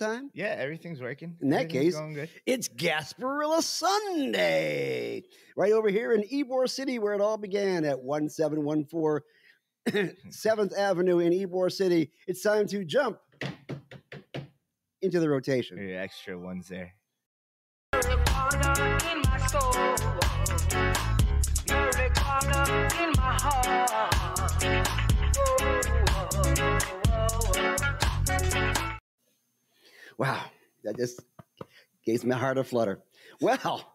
Time? Yeah, everything's working. In that case. It's Gasparilla Sunday, right over here in Ybor City, where it all began at 1714 7th Avenue in Ybor City. It's time to jump into the rotation. Your extra ones there. Wow, that just gave my heart a flutter. Well,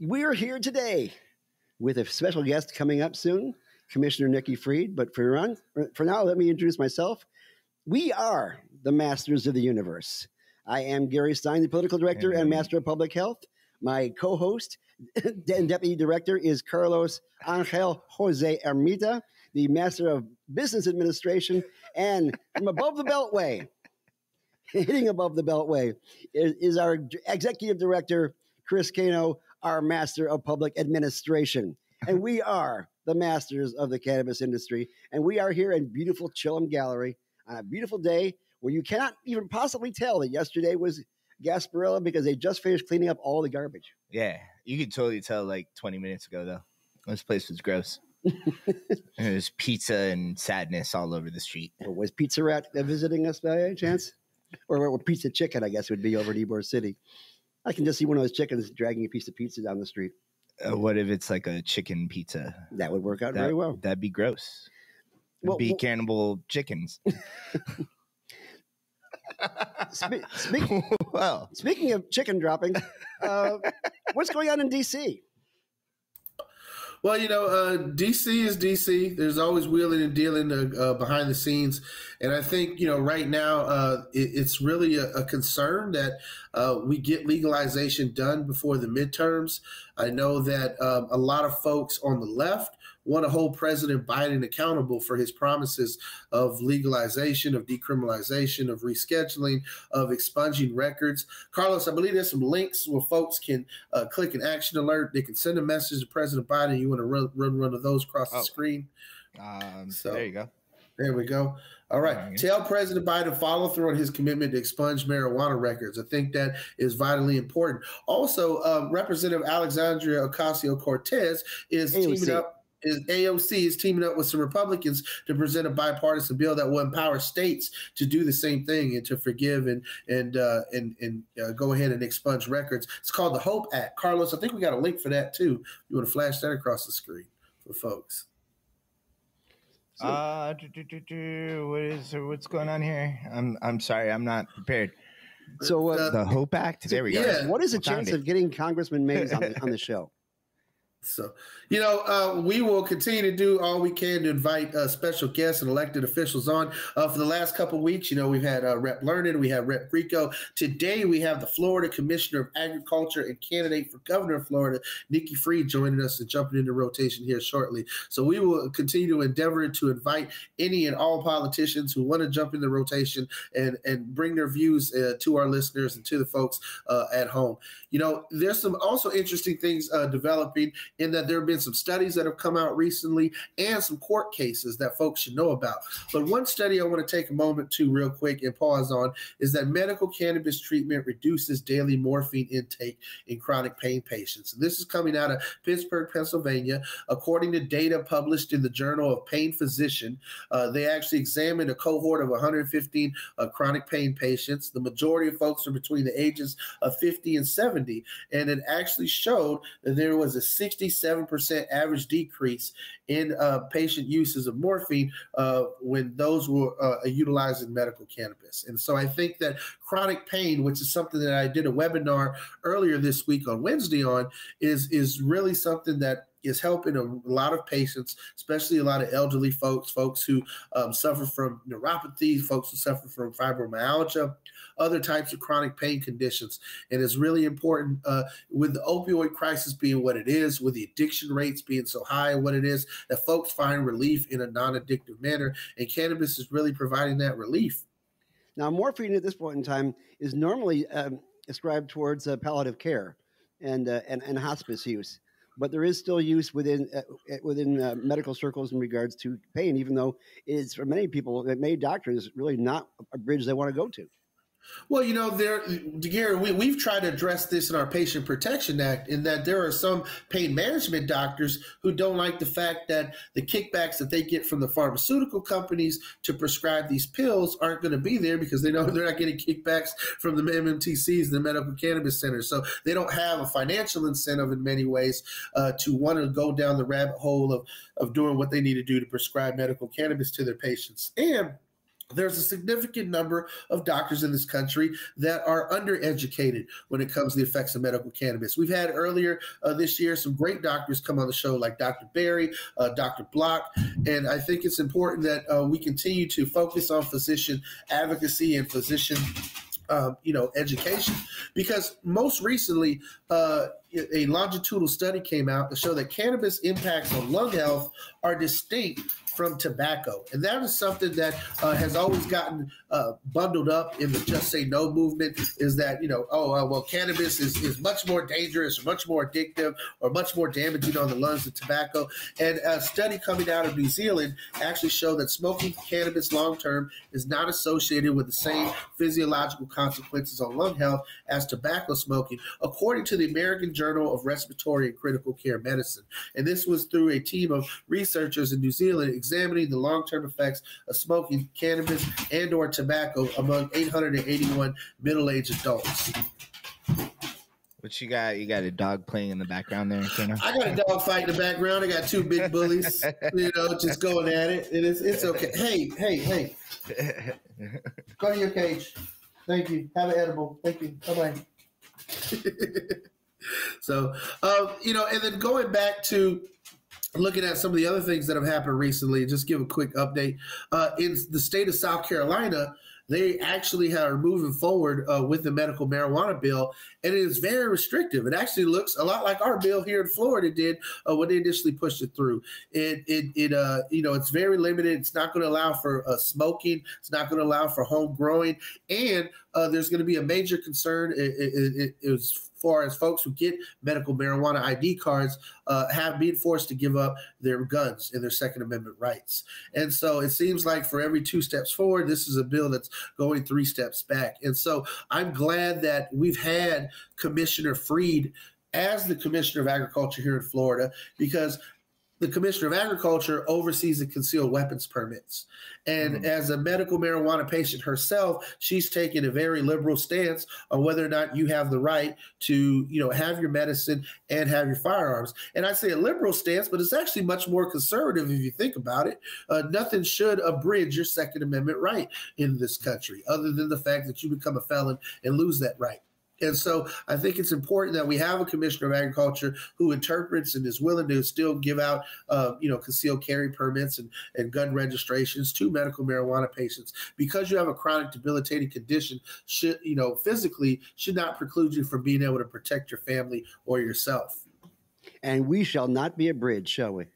we're here today with a special guest coming up soon, Commissioner Nikki Fried. But for, for now, let me introduce myself. We are the masters of the universe. I am Gary Stein, the political director and Hey. master of public health. My co host and deputy director is Carlos Angel Jose Ermita, the master of business administration. And from above the beltway, hitting above the beltway, is, is our executive director, Chris Cano, our master of public administration. And we are the masters of the cannabis industry. And we are here in beautiful Chillum Gallery on a beautiful day where you cannot even possibly tell that yesterday was Gasparilla because they just finished cleaning up all the garbage. Yeah, you could totally tell like 20 minutes ago though. This place was gross. There's pizza and sadness all over the street. Was Pizza Rat visiting us by any chance? Or, a piece of Chicken, I guess, would be over in Ybor City. I can just see one of those chickens dragging a piece of pizza down the street. Uh, what if it's like a chicken pizza? That would work out That, very well. That'd be gross. It'd Well, be well- cannibal chickens. Spe- speak, well, Speaking of chicken dropping, uh, what's going on in DC? Well, you know, uh, DC is DC. There's always wheeling and dealing uh, uh, behind the scenes, and I think you know right now uh, it, it's really a, a concern that uh, we get legalization done before the midterms. I know that um, a lot of folks on the left want to hold President Biden accountable for his promises of legalization, of decriminalization, of rescheduling, of expunging records. Carlos, I believe there's some links where folks can uh, click an action alert. They can send a message to President Biden. You want to run run one of those across the Oh. screen. um, So- there you go. There we go. All right. Alright. Tell President Biden follow through on his commitment to expunge marijuana records. I think that is vitally important. Also, um, Representative Alexandria Ocasio Cortez is AOC. teaming up. Is AOC is teaming up with some Republicans to present a bipartisan bill that will empower states to do the same thing and to forgive and and uh, and and uh, go ahead and expunge records. It's called the Hope Act. Carlos, I think we got a link for that too. You want to flash that across the screen for folks. So- Uh, do, do, do, do, what is what's going on here? I'm I'm sorry, I'm not prepared. So, uh, Uh, The Hope Act. There we go. yeah. what is the chance of getting Congressman Mace on the, on the show? So, you know, uh, we will continue to do all we can to invite uh, special guests and elected officials on. Uh, for the last couple weeks, you know, we've had uh, Rep. Learned, we have Rep. Rico. Today, we have the Florida Commissioner of Agriculture and candidate for governor of Florida, Nikki Fried, joining us and jumping into rotation here shortly. So, we will continue to endeavor to invite any and all politicians who want to jump in the rotation and and bring their views uh, to our listeners and to the folks uh, at home. You know, there's some also interesting things developing in that there have been some studies that have come out recently and some court cases that folks should know about. But one study I want to take a moment to real quick and pause on is that medical cannabis treatment reduces daily morphine intake in chronic pain patients. And this is coming out of Pittsburgh, Pennsylvania. According to data published in the Journal of Pain Physician, uh, they actually examined a cohort of 115 uh, chronic pain patients. The majority of folks are between the ages of 50 and 70. And it actually showed that there was a 67% average decrease in uh, patient uses of morphine uh, when those were uh, utilized in medical cannabis. And so I think that chronic pain, which is something that I did a webinar earlier this week on Wednesday on, is is really something that is helping a lot of patients, especially a lot of elderly folks, folks who um, suffer from neuropathy, folks who suffer from fibromyalgia, other types of chronic pain conditions. And it's really important uh, with the opioid crisis being what it is, with the addiction rates being so high, what it is, that folks find relief in a non addictive manner. And cannabis is really providing that relief. Now, morphine at this point in time is normally um, ascribed towards uh, palliative care and, uh, and, and hospice use but there is still use within uh, within uh, medical circles in regards to pain, even though it's for many people, it many doctors, really not a bridge they want to go to. Well, you know, there, Gary, we, we've tried to address this in our Patient Protection Act in that there are some pain management doctors who don't like the fact that the kickbacks that they get from the pharmaceutical companies to prescribe these pills aren't going to be there because they know they're not getting kickbacks from the MMTCs, the medical cannabis centers. So they don't have a financial incentive in many ways uh, to want to go down the rabbit hole of, of doing what they need to do to prescribe medical cannabis to their patients. And there's a significant number of doctors in this country that are undereducated when it comes to the effects of medical cannabis. We've had earlier uh, this year some great doctors come on the show, like Dr. Berry, uh, Dr. Block, and I think it's important that uh, we continue to focus on physician advocacy and physician. Um, you know, education, because most recently, uh, a longitudinal study came out to show that cannabis impacts on lung health are distinct from tobacco. And that is something that uh, has always gotten uh, bundled up in the Just Say No movement is that, you know, oh, uh, well, cannabis is, is much more dangerous, or much more addictive, or much more damaging on the lungs than tobacco. And a study coming out of New Zealand actually showed that smoking cannabis long term is not associated with the same physiological consequences on lung health as tobacco smoking, according to the American Journal of Respiratory and Critical Care Medicine. And this was through a team of researchers in New Zealand examining the long-term effects of smoking cannabis and or tobacco among 881 middle-aged adults. What you got? You got a dog playing in the background there, Cano? I got a dog fight in the background. I got two big bullies, you know, just going at it. And it's, it's okay. Hey, hey, hey. Go to your cage. Thank you. Have an edible. Thank you. Bye bye. so, um, you know, and then going back to looking at some of the other things that have happened recently, just give a quick update. Uh, in the state of South Carolina, they actually are moving forward uh, with the medical marijuana bill, and it is very restrictive. It actually looks a lot like our bill here in Florida did uh, when they initially pushed it through. It, it, it, uh, you know, it's very limited. It's not going to allow for uh, smoking. It's not going to allow for home growing, and uh, there's going to be a major concern. It, it, it was far as folks who get medical marijuana ID cards uh, have been forced to give up their guns and their Second Amendment rights. And so it seems like for every two steps forward, this is a bill that's going three steps back. And so I'm glad that we've had Commissioner Fried as the Commissioner of Agriculture here in Florida because the Commissioner of Agriculture oversees the concealed weapons permits. And mm-hmm. as a medical marijuana patient herself, she's taken a very liberal stance on whether or not you have the right to, you know, have your medicine and have your firearms. And I say a liberal stance, but it's actually much more conservative if you think about it. Uh, nothing should abridge your Second Amendment right in this country, other than the fact that you become a felon and lose that right. And so I think it's important that we have a commissioner of agriculture who interprets and is willing to still give out, uh, you know, concealed carry permits and, and gun registrations to medical marijuana patients because you have a chronic debilitating condition should, you know, physically should not preclude you from being able to protect your family or yourself. And we shall not be a bridge, shall we?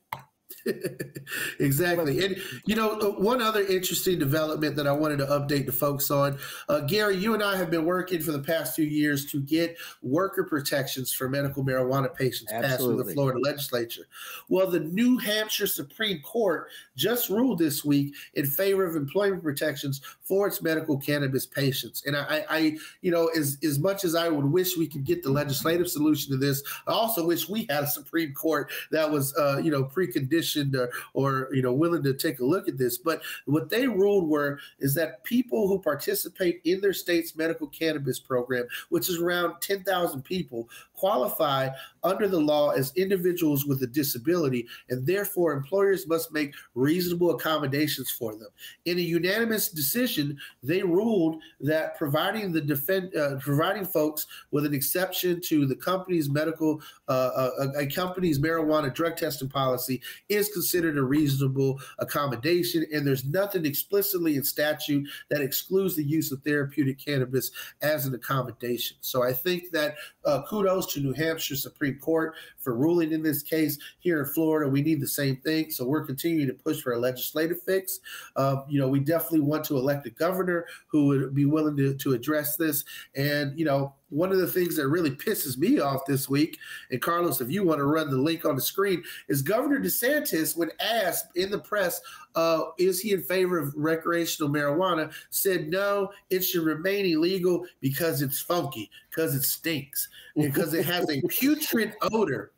exactly. And, you know, uh, one other interesting development that I wanted to update the folks on uh, Gary, you and I have been working for the past few years to get worker protections for medical marijuana patients Absolutely. passed through the Florida legislature. Well, the New Hampshire Supreme Court just ruled this week in favor of employment protections for its medical cannabis patients. And I, I you know, as, as much as I would wish we could get the legislative solution to this, I also wish we had a Supreme Court that was, uh, you know, preconditioned or, or you know willing to take a look at this. But what they ruled were is that people who participate in their state's medical cannabis program, which is around ten thousand people, qualify under the law as individuals with a disability, and therefore employers must make reasonable accommodations for them. In a unanimous decision, they ruled that providing the defend, uh, providing folks with an exception to the company's medical, uh, uh a, a company's marijuana drug testing policy is considered a reasonable accommodation, and there's nothing explicitly in statute that excludes the use of therapeutic cannabis as an accommodation. So I think that uh, kudos to New Hampshire Supreme Court for ruling in this case. Here in Florida, we need the same thing. So we're continuing to push for a legislative fix. Uh, you know, we definitely want to elect a governor who would be willing to, to address this. And, you know, one of the things that really pisses me off this week, and Carlos, if you want to run the link on the screen, is Governor DeSantis, when asked in the press, uh, is he in favor of recreational marijuana, said no, it should remain illegal because it's funky, because it stinks, because it has a putrid odor.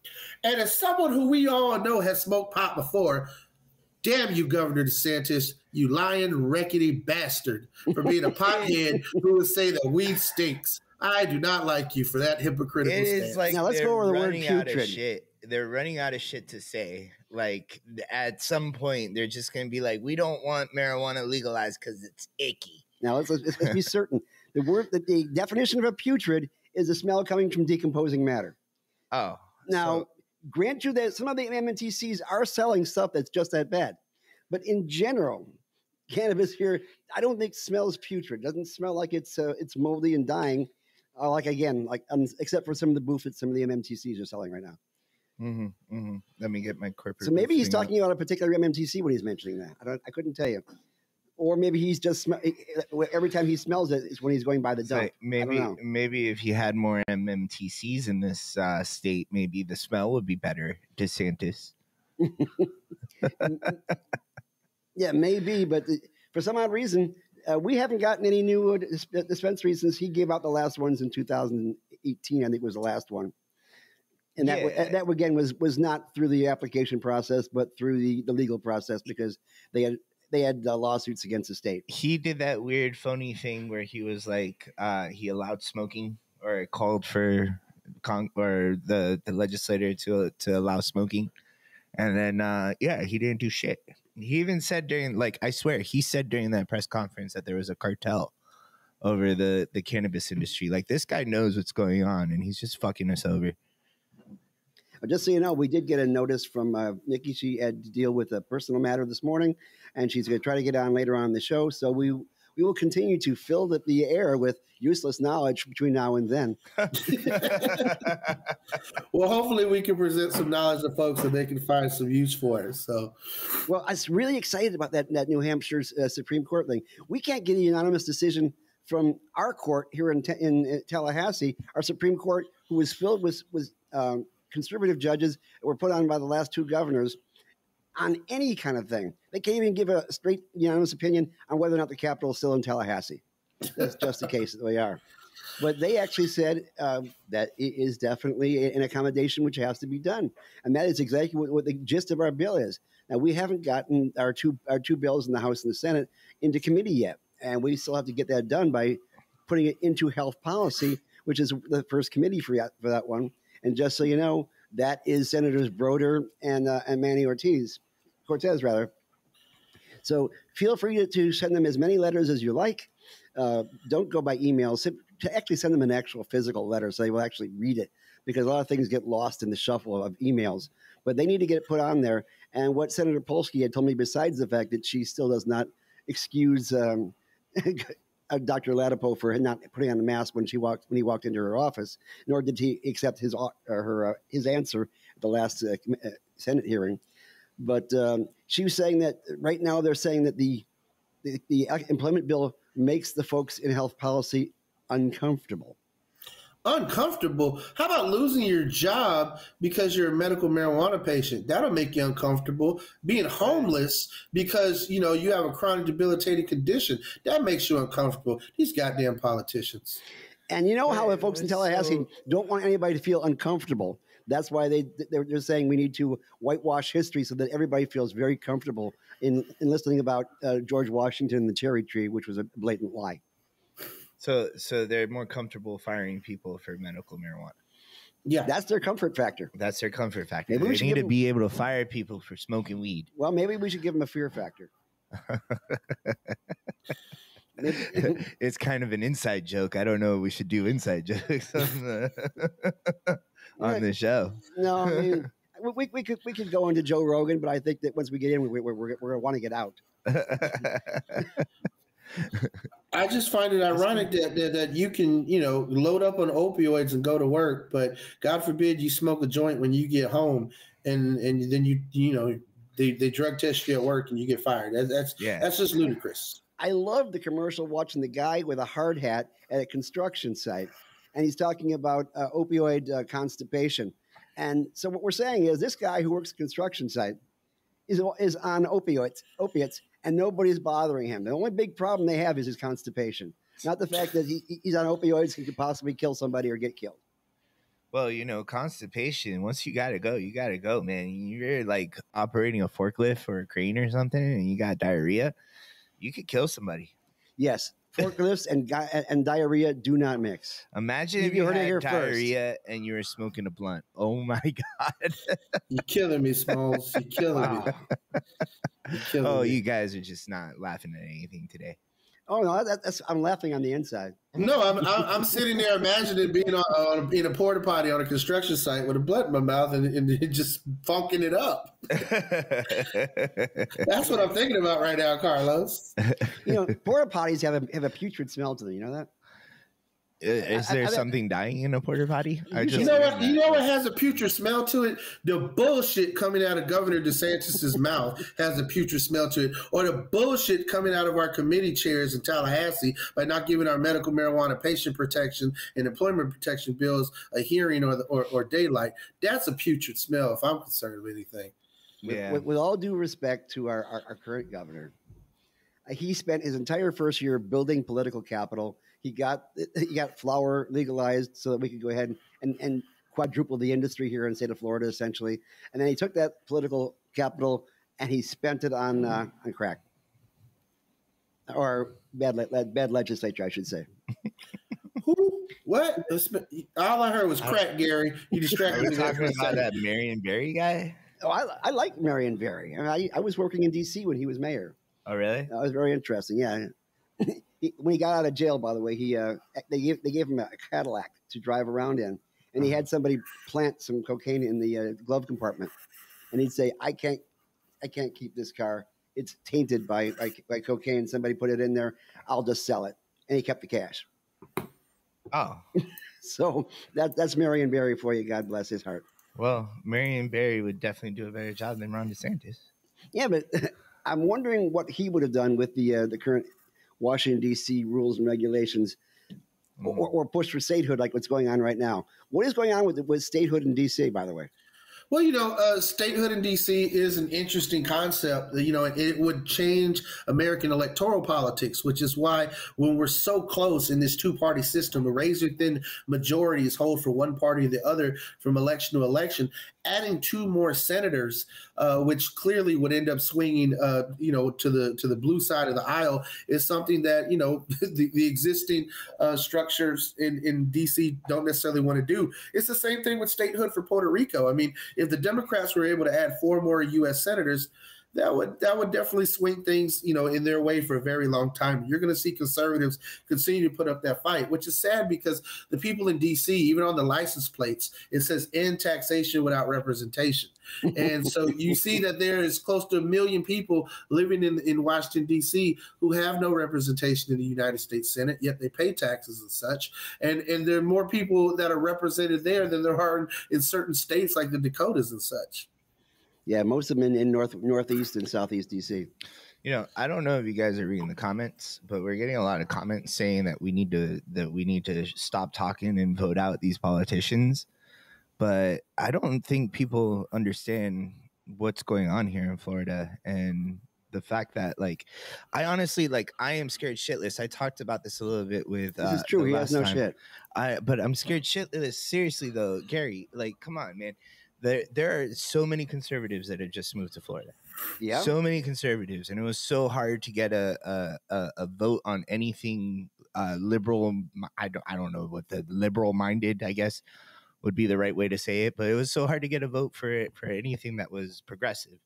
And as someone who we all know has smoked pot before, damn you, Governor DeSantis, you lying, rickety bastard, for being a pothead who would say that weed stinks. I do not like you for that hypocritical. It stance. is like Now, let's they're go over the word running out of putrid. shit. They're running out of shit to say. Like at some point, they're just gonna be like, "We don't want marijuana legalized because it's icky." Now let's, let's, let's be certain. The word, the, the definition of a putrid is a smell coming from decomposing matter. Oh, Now, so- grant you that some of the MMTCs are selling stuff that's just that bad, but in general, cannabis here, I don't think smells putrid. Doesn't smell like it's uh, it's moldy and dying. Uh, like again, like um, except for some of the booth that some of the MMTCs are selling right now. mhm, mhm. let me get my corporate. So maybe he's thing up. talking about a particular MMTC when he's mentioning that. I don't, I couldn't tell you. Or maybe he's just sm- every time he smells it, it is when he's going by the It's dump. like maybe maybe if he had more MMTCs in this uh, state, maybe the smell would be better. DeSantis. Yeah, maybe, but the, for some odd reason, uh, we haven't gotten any new uh, dispensaries since he gave out the last ones in 2018. I think was the last one, and that Yeah. that again was was not through the application process, but through the, the legal process because they had they had uh, lawsuits against the state. He did that weird phony thing where he was like, uh, he allowed smoking or called for con- or the the legislator to to allow smoking, and then uh, yeah, he didn't do shit. He even said during like I swear he said during that press conference that there was a cartel over the the cannabis industry. Like this guy knows what's going on, and he's just fucking us over. Just so you know, we did get a notice from uh, Nikki. She had to deal with a personal matter this morning, and she's going to try to get on later on the show. So we we will continue to fill the, the air with useless knowledge between now and then. well, hopefully we can present some knowledge to folks that they can find some use for it. So, Well, I was really excited about that that New Hampshire's uh, Supreme Court thing. We can't get a unanimous decision from our court here in, Te- in, uh, Tallahassee, our Supreme Court, who was filled with with um, conservative judges were put on by the last two governors on any kind of thing. They can't even give a straight unanimous opinion on whether or not the capital is still in Tallahassee. That's just the case that they are. But they actually said um, that it is definitely an accommodation which has to be done, and that is exactly what, what the gist of our bill is. Now we haven't gotten our two our two bills in the House and the Senate into committee yet, and we still have to get that done by putting it into health policy, which is the first committee for that, for that one. And just so you know, that is Senators Brodeur and uh, and Manny Ortiz, Cortez rather. So feel free to, send them as many letters as you like. Uh, don't go by email. To actually send them an actual physical letter so they will actually read it because a lot of things get lost in the shuffle of emails. But they need to get it put on there. And what Senator Polsky had told me, besides the fact that she still does not excuse um, uh, Dr. Ladapo for not putting on the mask when she walked when he walked into her office, nor did he accept his au- her uh, his answer at the last uh, uh, Senate hearing. But um, she was saying that right now they're saying that the, the the employment bill makes the folks in health policy uncomfortable. uncomfortable. How about losing your job because you're a medical marijuana patient? That'll make you uncomfortable. Being homeless because you know you have a chronic debilitating condition that makes you uncomfortable. These goddamn politicians. And you know how the folks in it's Tallahassee so- don't want anybody to feel uncomfortable. That's why they they're, they're saying we need to whitewash history so that everybody feels very comfortable in, in listening about uh, George Washington and the cherry tree, which was a blatant lie. So so they're more comfortable firing people for medical marijuana. Yeah. That's their comfort factor. That's their comfort factor. Maybe we they should need to them- be able to fire people for smoking weed. Well, maybe we should give them a fear factor. It's kind of an inside joke. I don't know. if We should do inside jokes on the show. no, I mean, we, we, we could we could go into Joe Rogan, but I think that once we get in, we, we, we're, we're going to want to get out. I just find it ironic that, that that you can, you know, load up on opioids and go to work, but God forbid you smoke a joint when you get home, and and then you you know they, they drug test you at work and you get fired. That, that's yeah. that's just ludicrous. I love the commercial watching the guy with a hard hat at a construction site, and he's talking about uh, opioid uh, constipation. And so what we're saying is, this guy who works construction site is is on opioids, opiates, and nobody's bothering him. The only big problem they have is his constipation, not the fact that he, he's on opioids he could possibly kill somebody or get killed. Well, you know, constipation. Once you gotta go, you gotta go, man. You're like operating a forklift or a crane or something, and you got diarrhea. You could kill somebody. Yes, forklifts and and diarrhea do not mix. Imagine You- if you you heard it had here first. diarrhea and you were smoking a blunt. Oh my god! You're killing me, Smalls. You're killing Wow. me. You're killing Oh, me. you guys are just not laughing at anything today. Oh no, that, that's I'm laughing on the inside. No, I'm, I'm I'm sitting there imagining being on, on in a porta potty on a construction site with a blunt in my mouth and, and just funking it up. That's what I'm thinking about right now, Carlos. You know, porta potties have a have a putrid smell to them. You know that? Is there I- something dying in a porta potty? I You just You know what? You know what has a putrid smell to it? The bullshit coming out of Governor DeSantis's mouth has a putrid smell to it, or the bullshit coming out of our committee chairs in Tallahassee by not giving our medical marijuana patient protection and employment protection bills a hearing or the, or, or daylight. That's a putrid smell, if I'm concerned with anything. With, Yeah. with, with all due respect to our, our, our current governor, he spent his entire first year building political capital. He got he got flower legalized so that we could go ahead and, and quadruple the industry here in the state of Florida, essentially. And then he took that political capital and he spent it on uh, on crack or bad le- bad legislature, I should say. Who? What? All I heard was crack, Gary. You distracted me there for talking about second. that Marion Barry guy? Oh, I, I like Marion Barry. I, mean, I, I was working in D.C. when he was mayor. Oh, really? That was very interesting. Yeah. he, when he got out of jail, by the way, he uh, they gave they gave him a Cadillac to drive around in, and he had somebody plant some cocaine in the uh, glove compartment, and he'd say, "I can't, I can't keep this car. It's tainted by by, by cocaine. Somebody put it in there. I'll just sell it." And he kept the cash. Oh, So that that's Marion Barry for you. God bless his heart. well, Marion Barry would definitely do a better job than Ron DeSantis. Yeah, but I'm wondering what he would have done with the uh, the current Washington D.C. rules and regulations, or, or push for statehood like what's going on right now. What is going on with with statehood in D.C. By the way, Well, you know, uh, statehood in D.C. is an interesting concept. You know, it would change American electoral politics, which is why when we're so close in this two-party system, razor-thin majorities hold for one party or the other from election to election, adding two more senators, uh, which clearly would end up swinging, uh, you know, to the to the blue side of the aisle, is something that you know the, the existing uh, structures in in D.C. don't necessarily want to do. It's the same thing with statehood for Puerto Rico. I mean, if the Democrats were able to add four more U.S. senators, that would that would definitely swing things, you know, in their way for a very long time. You're going to see conservatives continue to put up that fight, which is sad because the people in D.C., even on the license plates, it says "end taxation without representation," and so you see that there is close to a million people living in in Washington D.C. who have no representation in the United States Senate, yet they pay taxes and such, and and there are more people that are represented there than there are in, in certain states like the Dakotas and such. Yeah, most of them in, in north northeast and southeast D.C. You know, I don't know if you guys are reading the comments, but we're getting a lot of comments saying that we need to that we need to stop talking and vote out these politicians. But I don't think people understand what's going on here in Florida and the fact that like I honestly like I am scared shitless. I talked about this a little bit with This uh, is true. He has no time. shit. I but I'm scared shitless. Seriously though, Gary, like come on, man. There there are so many conservatives that have just moved to Florida Yeah. so many conservatives, and it was so hard to get a a, a, a vote on anything uh, liberal. I don't I don't know what the liberal minded I guess would be the right way to say it. But it was so hard to get a vote for it for anything that was progressive,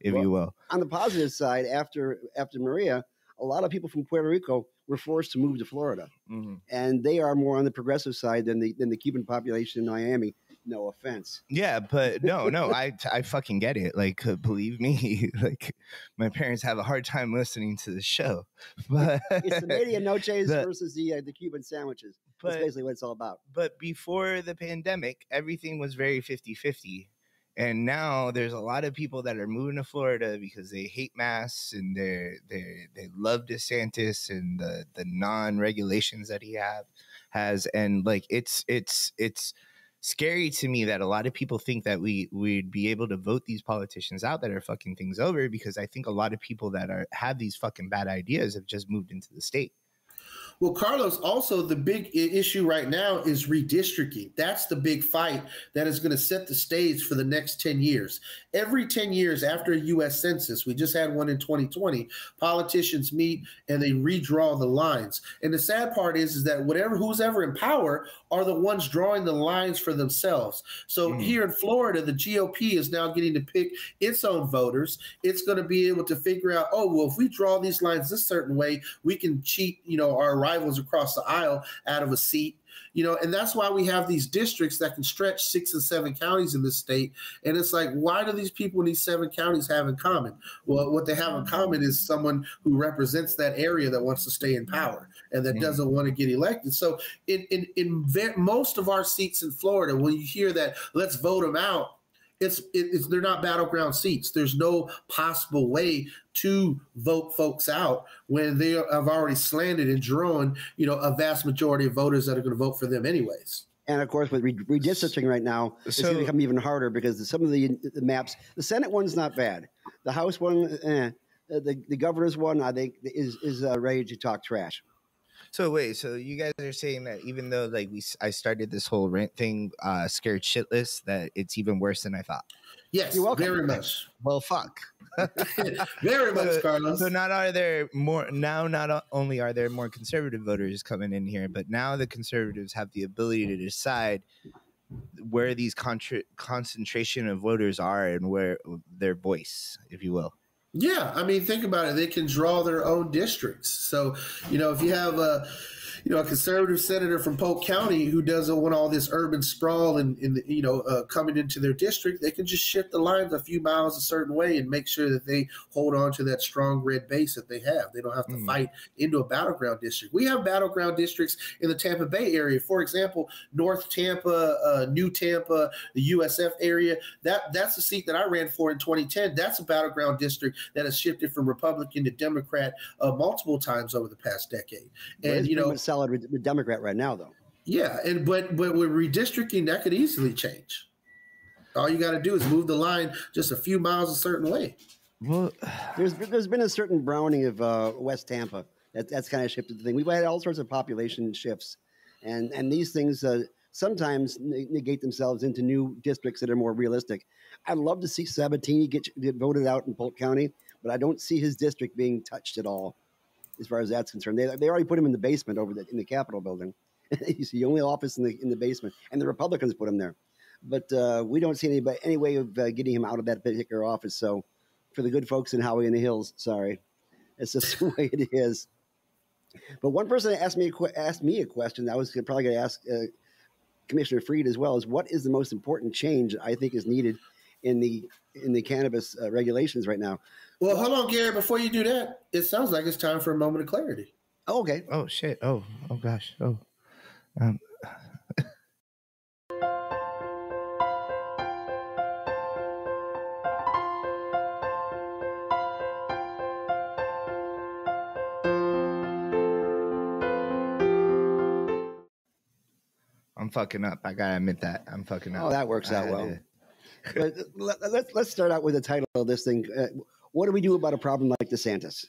if Well, you will. On the positive side, after after Maria, a lot of people from Puerto Rico were forced to move to Florida, Mm-hmm. and they are more on the progressive side than the than the Cuban population in Miami. No offense. Yeah, but no, no, I I fucking get it. Like, uh, believe me, like my parents have a hard time listening to the show. But It's the media noches The- versus the uh, the Cuban sandwiches. That's basically what it's all about. but before the pandemic, everything was very 50-50. And now there's a lot of people that are moving to Florida because they hate masks and they they they love DeSantis and the the non-regulations that he have has and like it's it's it's scary to me that a lot of people think that we we'd be able to vote these politicians out that are fucking things over because I think a lot of people that are have these fucking bad ideas have just moved into the state. Well, Carlos, also the big issue right now is redistricting. That's the big fight that is going to set the stage for the next 10 years. Every 10 years after a U.S. Census, we just had one in 2020, politicians meet and they redraw the lines. And the sad part is, is that whatever who's ever in power are the ones drawing the lines for themselves. So Mm. here in Florida, the GOP is now getting to pick its own voters. It's going to be able to figure out, oh, well, if we draw these lines this certain way, we can cheat, you know, our rivals across the aisle out of a seat. You know, and that's why we have these districts that can stretch six and seven counties in this state. And it's like, why do these people in these seven counties have in common? Well, what they have in common is someone who represents that area that wants to stay in power and that Mhm. doesn't want to get elected. So, in in in most of our seats in Florida, when you hear that, let's vote them out. It's, it- it's they're not battleground seats. There's no possible way to vote folks out when they have already slanted and drawn, you know, a vast majority of voters that are going to vote for them anyways. And of course, with redistricting right now, it's going to become even harder because some of the, the maps, the Senate one's not bad. The House one, eh. The, the governor's one, I think, is is uh, ready to talk trash. So wait, so you guys are saying that even though like we I started this whole rent thing uh scared shitless that it's even worse than I thought. Yes, You're welcome. very much, Well, fuck. very much, So- Carlos. So not are there more now not only are there more conservative voters coming in here, but now the conservatives have the ability to decide where these contra- concentration of voters are and where their voice, if you will. Yeah, I mean, think about it. They can draw their own districts. So, you know, if you have a, you know, a conservative senator from Polk County who doesn't want all this urban sprawl and, and you know, uh, coming into their district, they can just shift the lines a few miles a certain way and make sure that they hold on to that strong red base that they have. They don't have to Mm. fight into a battleground district. We have battleground districts in the Tampa Bay area. For example, North Tampa, uh, New Tampa, the USF area. That that's the seat that I ran for in 2010. That's a battleground district that has shifted from Republican to Democrat uh, multiple times over the past decade. And you know, solid with, with Democrat right now, though. yeah, and but but with redistricting, that could easily change. All you got to do is move the line just a few miles a certain way. Well, There's there's been a certain browning of uh, West Tampa. That, that's kind of shifted the thing. We've had all sorts of population shifts, and and these things uh, sometimes ne- negate themselves into new districts that are more realistic. I'd love to see Sabatini get, get voted out in Polk County, but I don't see his district being touched at all, as far as that's concerned. They, they already put him in the basement over the, in the Capitol building. He's the only office in the in the basement, and the Republicans put him there. But uh, we don't see any any way of uh, getting him out of that particular office. So, for the good folks in Howey in the Hills, sorry, it's just the way it is. But one person asked me a asked me a question. that I was probably going to ask uh, Commissioner Fried as well. Is what is the most important change I think is needed in the in the cannabis uh, regulations right now? Well, hold on, Gary. Before you do that, it sounds like it's time for a moment of clarity. Oh, okay, oh shit. Oh, oh gosh. Oh. Um I'm fucking up. I gotta admit that. I'm fucking up. Oh, that works out had well. to- but let, let's let's start out with the title of this thing. Uh, what do we do about a problem like DeSantis?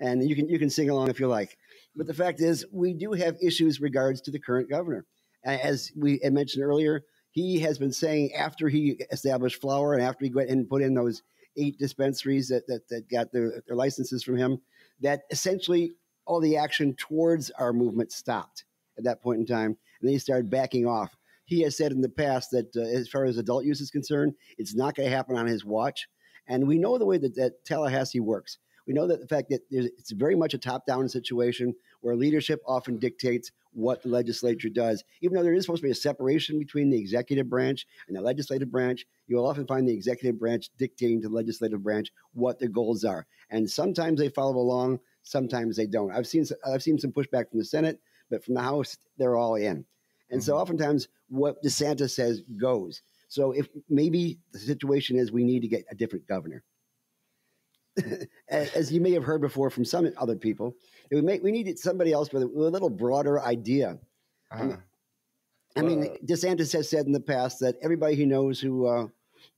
And you can you can sing along if you like. But the fact is, we do have issues regards to the current governor. As we mentioned earlier, he has been saying after he established flower and after he went and put in those eight dispensaries that that, that got their, their licenses from him, that essentially all the action towards our movement stopped at that point in time, and then he started backing off. he has said in the past that uh, as far as adult use is concerned, it's not going to happen on his watch. And we know the way that, that Tallahassee works. We know that the fact that it's very much a top down situation where leadership often dictates what the legislature does. Even though there is supposed to be a separation between the executive branch and the legislative branch, you will often find the executive branch dictating to the legislative branch what the goals are. And sometimes they follow along, sometimes they don't. I've seen I've seen some pushback from the Senate, but from the House, they're all in. And mm-hmm. so oftentimes what DeSantis says goes. So if maybe the situation is we need to get a different governor. as you may have heard before from some other people, we may, we needed somebody else with a, with a little broader idea. Uh-huh. I, mean, I mean, DeSantis has said in the past that everybody he knows who uh,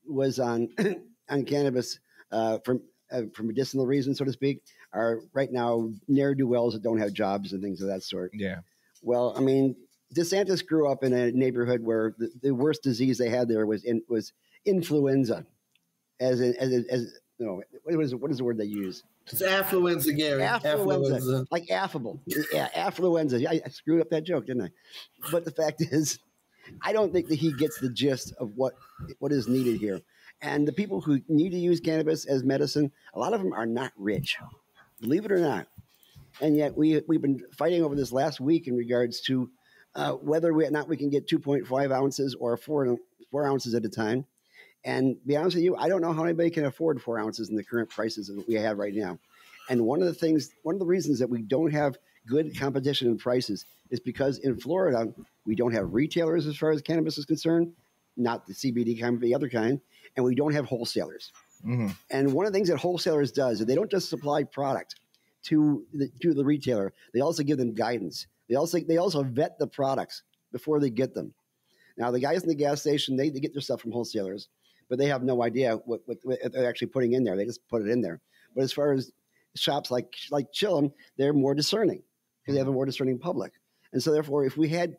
was on on cannabis uh, for uh, for medicinal reasons, so to speak, are right now ne'er do wells that don't have jobs and things of that sort. Yeah. Well, I mean, DeSantis grew up in a neighborhood where the, the worst disease they had there was in, was influenza, as in, as as you know, what is what is the word they use? It's affluenza, Gary. Affluenza, affluenza. like affable. yeah, affluenza. I, I screwed up that joke, didn't I? But the fact is, I don't think that he gets the gist of what what is needed here. And the people who need to use cannabis as medicine, a lot of them are not rich, believe it or not. And yet we we've been fighting over this last week in regards to uh, whether or not we can get 2.5 ounces or four four ounces at a time. And be honest with you, I don't know how anybody can afford four ounces in the current prices that we have right now. And one of the things, one of the reasons that we don't have good competition in prices is because in Florida, we don't have retailers as far as cannabis is concerned, not the CBD kind, but the other kind, and we don't have wholesalers. Mm-hmm. And one of the things that wholesalers does is they don't just supply product to the, to the retailer; they also give them guidance. They also they also vet the products before they get them. Now, the guys in the gas station they, they get their stuff from wholesalers but they have no idea what, what, what, they're actually putting in there. They just put it in there. But as far as shops like like Chillum, they're more discerning because they have a more discerning public. And so, therefore, if we had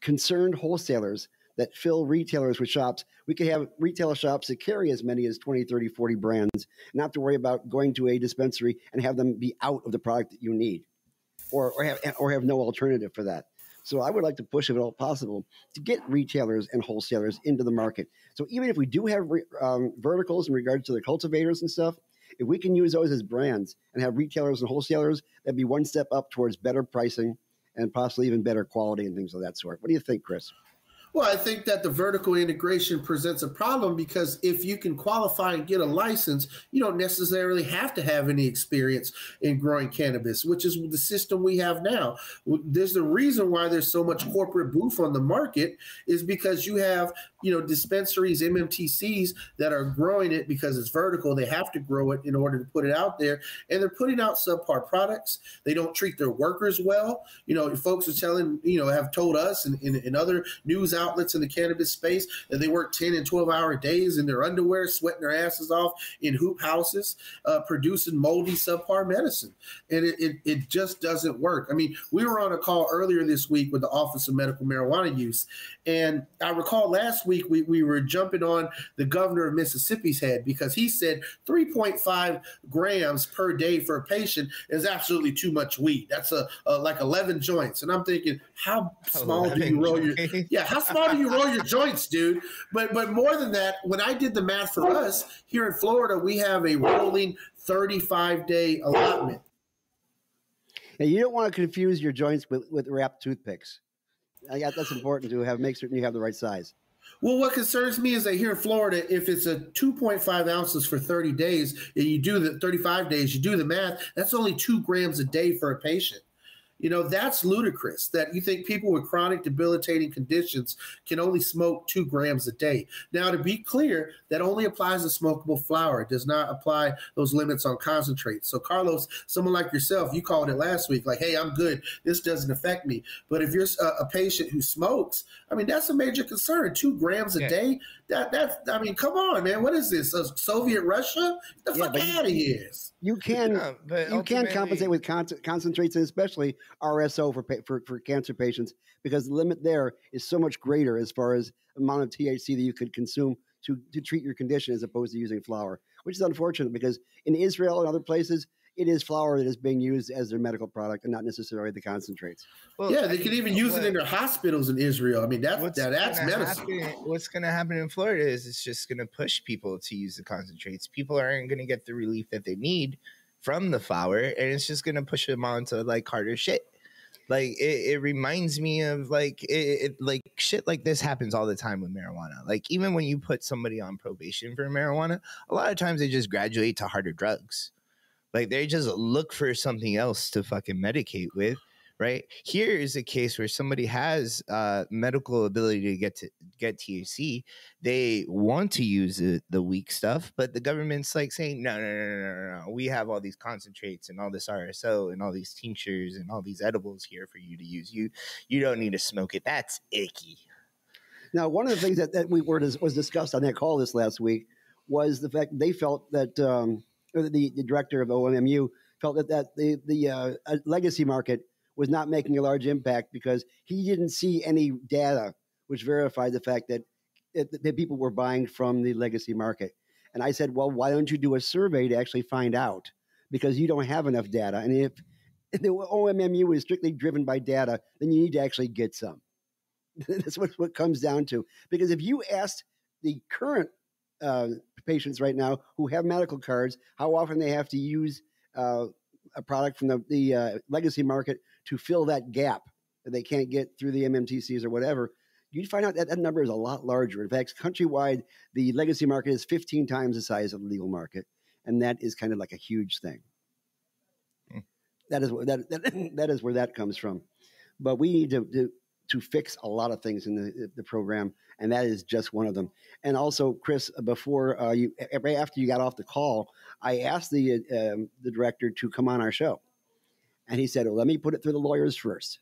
concerned wholesalers that fill retailers with shops, we could have retail shops that carry as many as 20, 30, 40 brands, not to worry about going to a dispensary and have them be out of the product that you need or, or, have, or have no alternative for that. So I would like to push, if at all possible, to get retailers and wholesalers into the market. So even if we do have um, verticals in regards to the cultivators and stuff, if we can use those as brands and have retailers and wholesalers, that'd be one step up towards better pricing and possibly even better quality and things of that sort. What do you think, Chris? Well, I think that the vertical integration presents a problem because if you can qualify and get a license, you don't necessarily have to have any experience in growing cannabis, which is the system we have now. There's the reason why there's so much corporate booth on the market is because you have, you know, dispensaries, MMTCs that are growing it because it's vertical. They have to grow it in order to put it out there. And they're putting out subpar products. They don't treat their workers well. You know, folks are telling, you know, have told us and in other news outlets in the cannabis space that they work 10 and 12 hour days in their underwear, sweating their asses off in hoop houses, uh, producing moldy subpar medicine. And it, it, it just doesn't work. I mean, we were on a call earlier this week with the Office of Medical Marijuana Use. And I recall last week we, we were jumping on the governor of Mississippi's head because he said 3.5 grams per day for a patient is absolutely too much weed. That's a, a like 11 joints. And I'm thinking, how small do you roll your yeah? How do you roll your joints, dude? But but more than that, when I did the math for us here in Florida, we have a rolling 35 day allotment. And you don't want to confuse your joints with, with wrapped toothpicks. That's important to have make certain you have the right size. Well, what concerns me is that here in Florida, if it's a 2.5 ounces for 30 days, and you do the 35 days, you do the math, that's only two grams a day for a patient. You know, that's ludicrous that you think people with chronic debilitating conditions can only smoke two grams a day. Now, to be clear, that only applies to smokable flower. It does not apply those limits on concentrates. So, Carlos, someone like yourself, you called it last week, like, hey, I'm good. This doesn't affect me. But if you're a, a patient who smokes, I mean, that's a major concern. Two grams a yeah. day. That that's. I mean, come on, man. What is this? Soviet Russia? Get the yeah, fuck out of here. You can yeah, you can compensate with con- concentrates, and especially RSO for, for for cancer patients, because the limit there is so much greater as far as amount of THC that you could consume to to treat your condition, as opposed to using flower, which is unfortunate because in Israel and other places, it is flower that is being used as their medical product and not necessarily the concentrates. Well, yeah, I they can even use what- it in their hospitals in Israel. I mean, that's what's that, that's gonna medicine. happen- what's going to happen in Florida is it's just going to push people to use the concentrates. People aren't going to get the relief that they need from the flower, and it's just going to push them on to like harder shit. Like it, it reminds me of like it, it like shit like this happens all the time with marijuana. Like even when you put somebody on probation for marijuana, a lot of times they just graduate to harder drugs. Like they just look for something else to fucking medicate with right here is a case where somebody has uh, medical ability to get to get THC. They want to use the, the weak stuff, but the government's like saying, no, no, no, no, no, no. We have all these concentrates and all this RSO and all these tinctures and all these edibles here for you to use. You you don't need to smoke it. That's icky. Now, one of the things that, that we were was discussed on that call this last week was the fact they felt that um, the, the director of OMMU felt that, that the the uh, legacy market was not making a large impact because he didn't see any data which verified the fact that that, that people were buying from the legacy market. And I said, well, why don't you do a survey to actually find out? Because you don't have enough data. And if, if the OMMU is strictly driven by data, then you need to actually get some. That's what what comes down to. Because if you asked the current uh, patients right now who have medical cards how often they have to use uh, a product from the, the uh, legacy market to fill that gap that they can't get through the MMTCs or whatever, you'd find out that that number is a lot larger. In fact, countrywide, the legacy market is 15 times the size of the legal market, and that is kind of like a huge thing. Hmm. That is where that, that that is where that comes from. But we need to, to to fix a lot of things in the the program, and that is just one of them. And also, Chris, before uh, you right after you got off the call, I asked the um, the director to come on our show, and he said, well, "Let me put it through the lawyers first,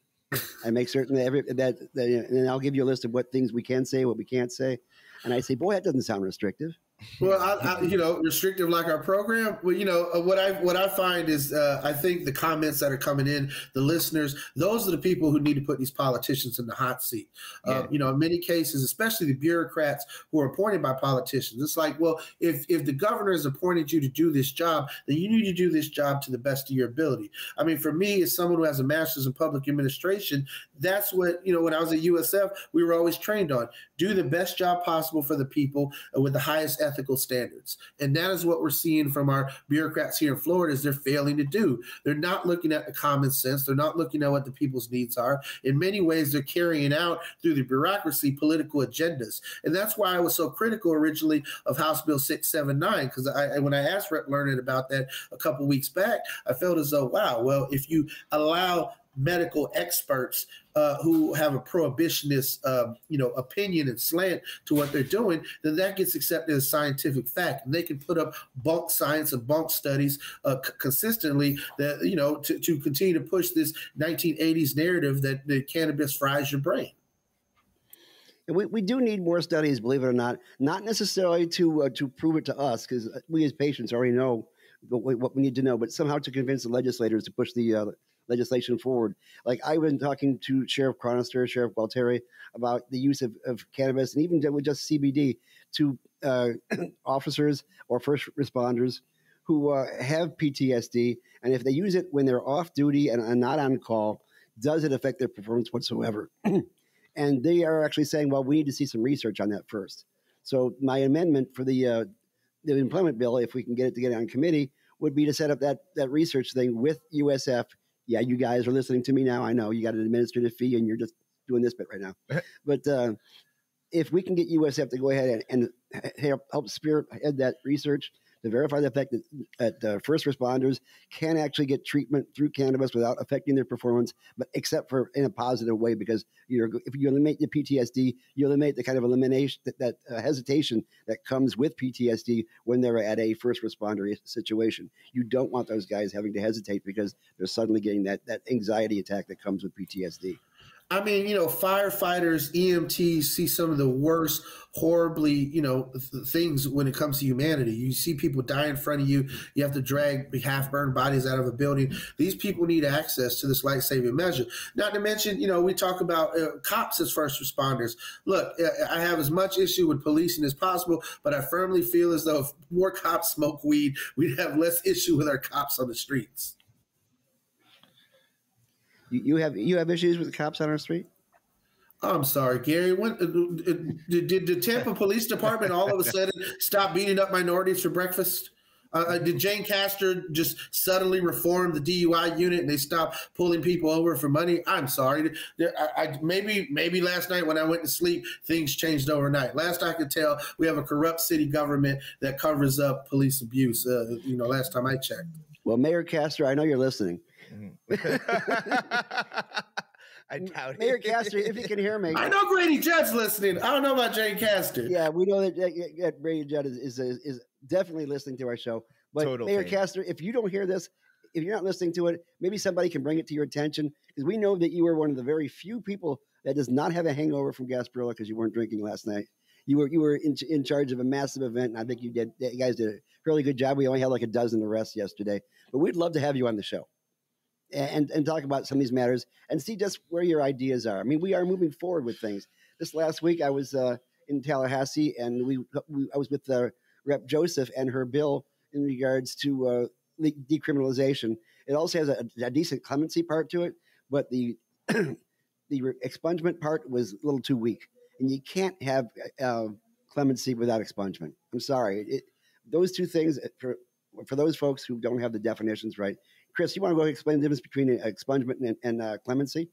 and make certain that every that, that and I'll give you a list of what things we can say, what we can't say." And I say, "Boy, that doesn't sound restrictive." Well, I, I, you know, restrictive like our program. Well, you know, uh, what I what I find is, uh, I think the comments that are coming in, the listeners, those are the people who need to put these politicians in the hot seat. Uh, Yeah. you know, in many cases, especially the bureaucrats who are appointed by politicians, it's like, well, if if the governor has appointed you to do this job, then you need to do this job to the best of your ability. I mean, for me, as someone who has a master's in public administration, that's what you know. When I was at USF, we were always trained on do the best job possible for the people uh, with the highest ethical standards. And that is what we're seeing from our bureaucrats here in Florida is they're failing to do. They're not looking at the common sense. They're not looking at what the people's needs are. In many ways, they're carrying out through the bureaucracy political agendas. And that's why I was so critical originally of House Bill 679, because I when I asked Rep. Learned about that a couple weeks back, I felt as though, wow, well, if you allow medical experts uh, who have a prohibitionist, um, you know, opinion and slant to what they're doing, then that gets accepted as scientific fact, and they can put up bunk science and bunk studies uh, c- consistently that you know to, to continue to push this 1980s narrative that the cannabis fries your brain. And we, we do need more studies, believe it or not. Not necessarily to uh, to prove it to us, because we as patients already know what we, what we need to know, but somehow to convince the legislators to push the uh, legislation forward. Like I've been talking to Sheriff Chronister, Sheriff Gualtieri about the use of, of cannabis and even with just CBD to uh, officers or first responders who uh, have PTSD, and if they use it when they're off duty and, and not on call, does it affect their performance whatsoever? and they are actually saying, well, we need to see some research on that first. So my amendment for the uh, the employment bill, if we can get it to get it on committee, would be to set up that that research thing with USF. Yeah, you guys are listening to me now. I know you got an administrative fee, and you're just doing this bit right now. but uh, if we can get USF to go ahead and, and help, help spearhead that research to verify the fact that, uh, first responders can actually get treatment through cannabis without affecting their performance, but except for in a positive way, because you're if you eliminate the PTSD, you eliminate the kind of elimination that, that uh, hesitation that comes with PTSD when they're at a first responder situation. You don't want those guys having to hesitate because they're suddenly getting that that anxiety attack that comes with PTSD. I mean, you know, firefighters, EMTs see some of the worst, horribly, you know, th- things when it comes to humanity. You see people die in front of you. You have to drag half burned bodies out of a building. These people need access to this life saving measure. Not to mention, you know, we talk about uh, cops as first responders. Look, I have as much issue with policing as possible, but I firmly feel as though if more cops smoke weed, we'd have less issue with our cops on the streets. You, you have you have issues with the cops on our street? I'm sorry, Gary. When, uh, did, did the Tampa Police Department all of a sudden stop beating up minorities for breakfast? Uh, uh did Jane Castor just suddenly reform the DUI unit and they stop pulling people over for money? I'm sorry. I, I, maybe maybe last night when I went to sleep, things changed overnight. Last I could tell, we have a corrupt city government that covers up police abuse. Uh, you know, last time I checked. Well, Mayor Castor, I know you're listening. Mm, I doubt Mayor it. Castor, if you can hear me. I know Grady Judd's listening. I don't know about Jane Castor. Yeah, we know that, that, that Grady Judd is, is, is definitely listening to our show. But Total Mayor fan. Castor, if you don't hear this, if you're not listening to it, maybe somebody can bring it to your attention because we know that you were one of the very few people that does not have a hangover from Gasparilla because you weren't drinking last night. You were you were in, in charge of a massive event, and I think you did. You guys did a really good job. We only had like a dozen arrests yesterday, but we'd love to have you on the show and and talk about some of these matters and see just where your ideas are. I mean, we are moving forward with things. This last week, I was uh, in Tallahassee, and we, we I was with uh, Rep. Joseph and her bill in regards to uh, decriminalization. It also has a, a decent clemency part to it, but the the expungement part was a little too weak, and you can't have uh, clemency without expungement. I'm sorry, it, those two things uh, for for those folks who don't have the definitions right. Chris, you want to go explain the difference between uh, expungement and, and uh, clemency?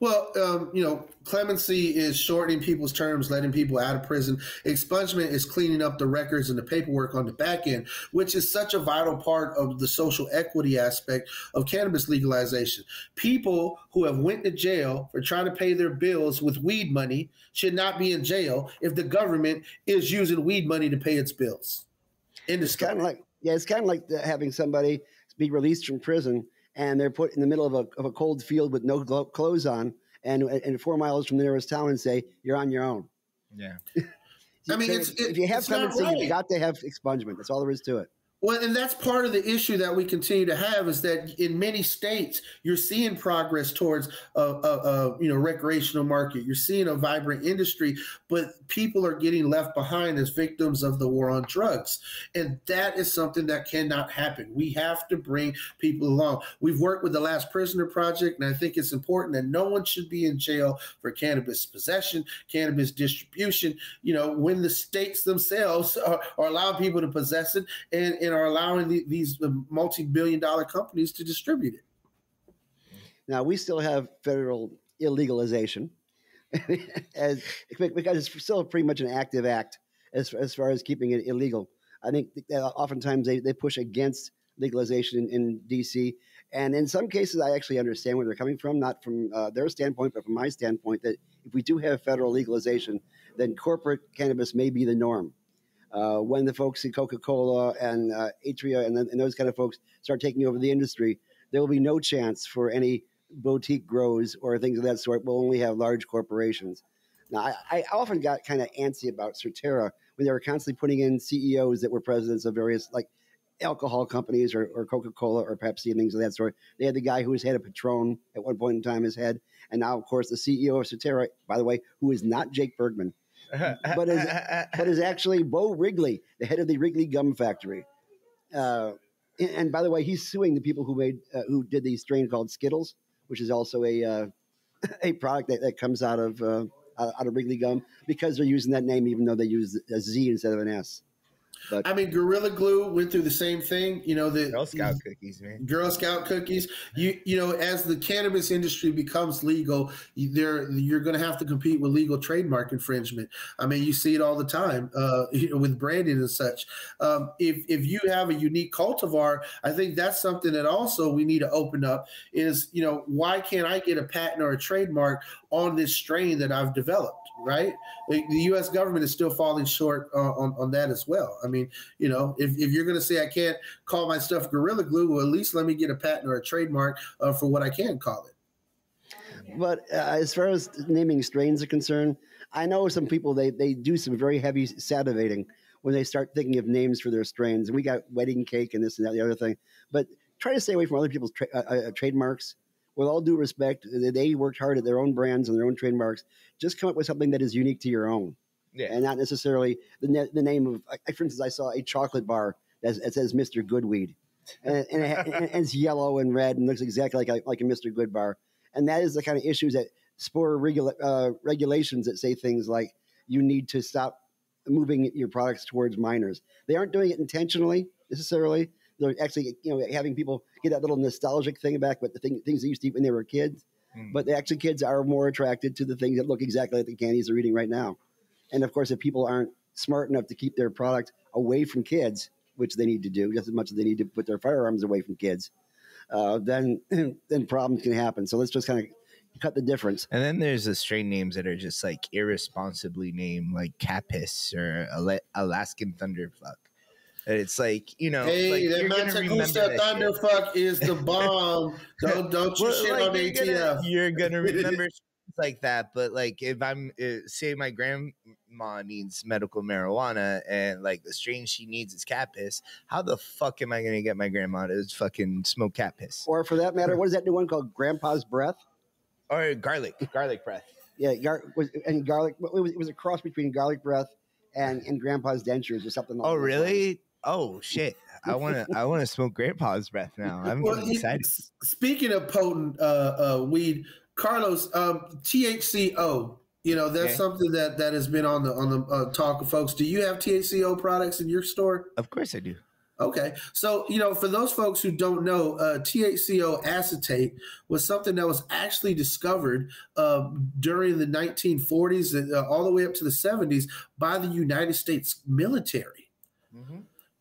Well, um, you know, clemency is shortening people's terms, letting people out of prison. Expungement is cleaning up the records and the paperwork on the back end, which is such a vital part of the social equity aspect of cannabis legalization. People who have went to jail for trying to pay their bills with weed money should not be in jail if the government is using weed money to pay its bills. In It's kind of like yeah, it's kind of like having somebody be released from prison and they're put in the middle of a, of a cold field with no glo- clothes on and, and four miles from the nearest town and say you're on your own. Yeah. I mean, So it's- if you have it's not clemency, right. you've got to have expungement. That's all there is to it. Well, and that's part of the issue that we continue to have is that in many states you're seeing progress towards a, a, a you know recreational market. You're seeing a vibrant industry, but people are getting left behind as victims of the war on drugs, and that is something that cannot happen. We have to bring people along. We've worked with the Last Prisoner Project, and I think it's important that no one should be in jail for cannabis possession, cannabis distribution. You know, when the states themselves are, are allowing people to possess it and, and are allowing the, these multi-billion dollar companies to distribute it. Now we still have federal illegalization, as because it's still pretty much an active act as as far as keeping it illegal. I think that oftentimes they, they push against legalization in, in DC, and in some cases I actually understand where they're coming from, not from uh, their standpoint, but from my standpoint. That if we do have federal legalization, then corporate cannabis may be the norm. Uh, when the folks at Coca Cola and uh, Altria and, and those kind of folks start taking over the industry, there will be no chance for any boutique grows or things of that sort. We'll only have large corporations. Now, I, I often got kind of antsy about Surterra when they were constantly putting in CEOs that were presidents of various like alcohol companies or, or Coca Cola or Pepsi and things of that sort. They had the guy who was head of Patron at one point in time, his head, and now, of course, the CEO of Surterra, by the way, who is not Jake Bergman, But is- but is actually Bo Wrigley, the head of the Wrigley Gum Factory. Uh, and, by the way, he's suing the people who made uh, who did the strain called Skittles, which is also a uh, a product that, that comes out of uh, out of Wrigley Gum because they're using that name even though they use a Z instead of an S. I mean, Gorilla Glue went through the same thing. You know, the Girl Scout cookies, man. Girl Scout cookies. You you know, as the cannabis industry becomes legal, there you're going to have to compete with legal trademark infringement. I mean, you see it all the time uh, you know, with branding and such. Um, if if you have a unique cultivar, I think that's something that also we need to open up. Is you know, why can't I get a patent or a trademark on this strain that I've developed? Right, the U.S. government is still falling short uh, on on that as well. I mean, you know, if, if you're going to say I can't call my stuff Gorilla Glue, well, at least let me get a patent or a trademark uh, for what I can call it. But uh, as far as naming strains are concerned, I know some people they they do some very heavy salivating when they start thinking of names for their strains. And we got wedding cake and this and that, the other thing. But try to stay away from other people's tra- uh, uh, trademarks. With all due respect, they- worked hard at their own brands and their own trademarks. Just come up with something that is unique to your own, Yeah. and not necessarily the ne- the name of. I, for instance, I saw a chocolate bar that, that says Mister Goodweed, and, and, it, and it's yellow and red and looks exactly like a, like a Mister Good bar. And that is the kind of issues that spur regula- uh, regulations that say things like you need to stop moving your products towards minors. They aren't doing it intentionally necessarily. They're actually, you know, having people get that little nostalgic thing back, but the thing, things they used to eat when they were kids. Mm. But the actually kids are more attracted to the things that look exactly like the candies they're eating right now. And of course, if people aren't smart enough to keep their product away from kids, which they need to do just as much as they need to put their firearms away from kids, uh, then then problems can happen. So let's just kind of cut the difference. And then there's the strain names that are just like irresponsibly named, like Capis or Ala- Alaskan Thunderfuck. And It's like you know, Hey, like, that you're gonna remember Matanuska. Thunderfuck is the bomb. don't don't you Well, shit like, on you're gonna, ATF. you're gonna remember shit like that. But like, if I'm uh, say my grandma needs medical marijuana and like the strain she needs is cat piss, how the fuck am I gonna get my grandma to fucking smoke cat piss Or for that matter, what is that new one called? Grandpa's Breath. or garlic, garlic breath? Yeah, gar- was, and garlic. It was, it was a cross between garlic breath and, and Grandpa's dentures or something. Oh really? those lines. Oh shit! I wanna I wanna smoke grandpa's breath now. I'm Well, getting excited. speaking of potent uh, uh, weed, Carlos, um, THCO. You know that's Okay. something that that has been on the on the uh, talk of folks. Do you have THCO products in your store? Of course I do. Okay, so you know, for those folks who don't know, uh, THCO acetate was something that was actually discovered uh, during the 1940s and uh, all the way up to the 70s by the United States military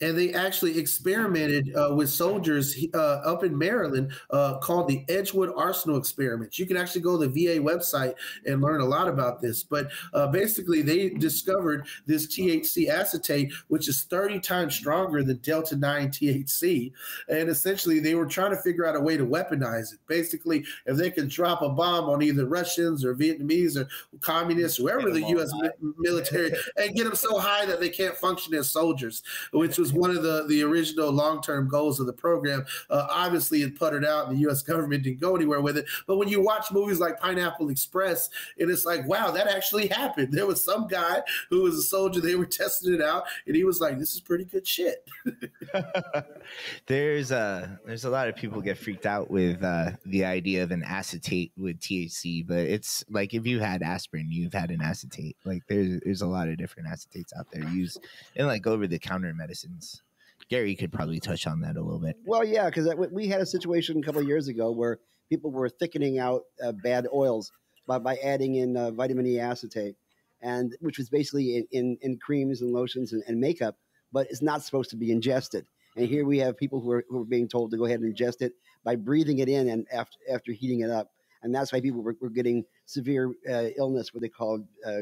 and they actually experimented uh, with soldiers uh, up in Maryland uh, called the Edgewood Arsenal experiments. You can actually go to the VA website and learn a lot about this. But uh, basically, they discovered this THC acetate, which is 30 times stronger than Delta 9 THC. And essentially, they were trying to figure out a way to weaponize it. Basically, if they could drop a bomb on either Russians or Vietnamese or communists, whoever the U.S. mi- military, and get them so high that they can't function as soldiers which was one of the, the original long term goals of the program. Uh, obviously, it puttered out, and the U.S. government didn't go anywhere with it. But when you watch movies like Pineapple Express, and it's like, wow, that actually happened. There was some guy who was a soldier, they were testing it out, and he was like, this is pretty good shit. there's a there's a lot of people get freaked out with uh, the idea of an acetate with THC, but it's like if you had aspirin, you've had an acetate. Like there's there's a lot of different acetates out there used in like over the counter medicines. Gary could probably touch on that a little bit. Well, yeah, because we had a situation a couple of years ago where people were thickening out uh, bad oils by, by adding in uh, vitamin E acetate, and which was basically in, in, in creams and lotions and, and makeup, but it's not supposed to be ingested. And here we have people who are, who are being told to go ahead and ingest it by breathing it in and after, after heating it up. And that's why people were, were getting severe uh, illness, what they call uh,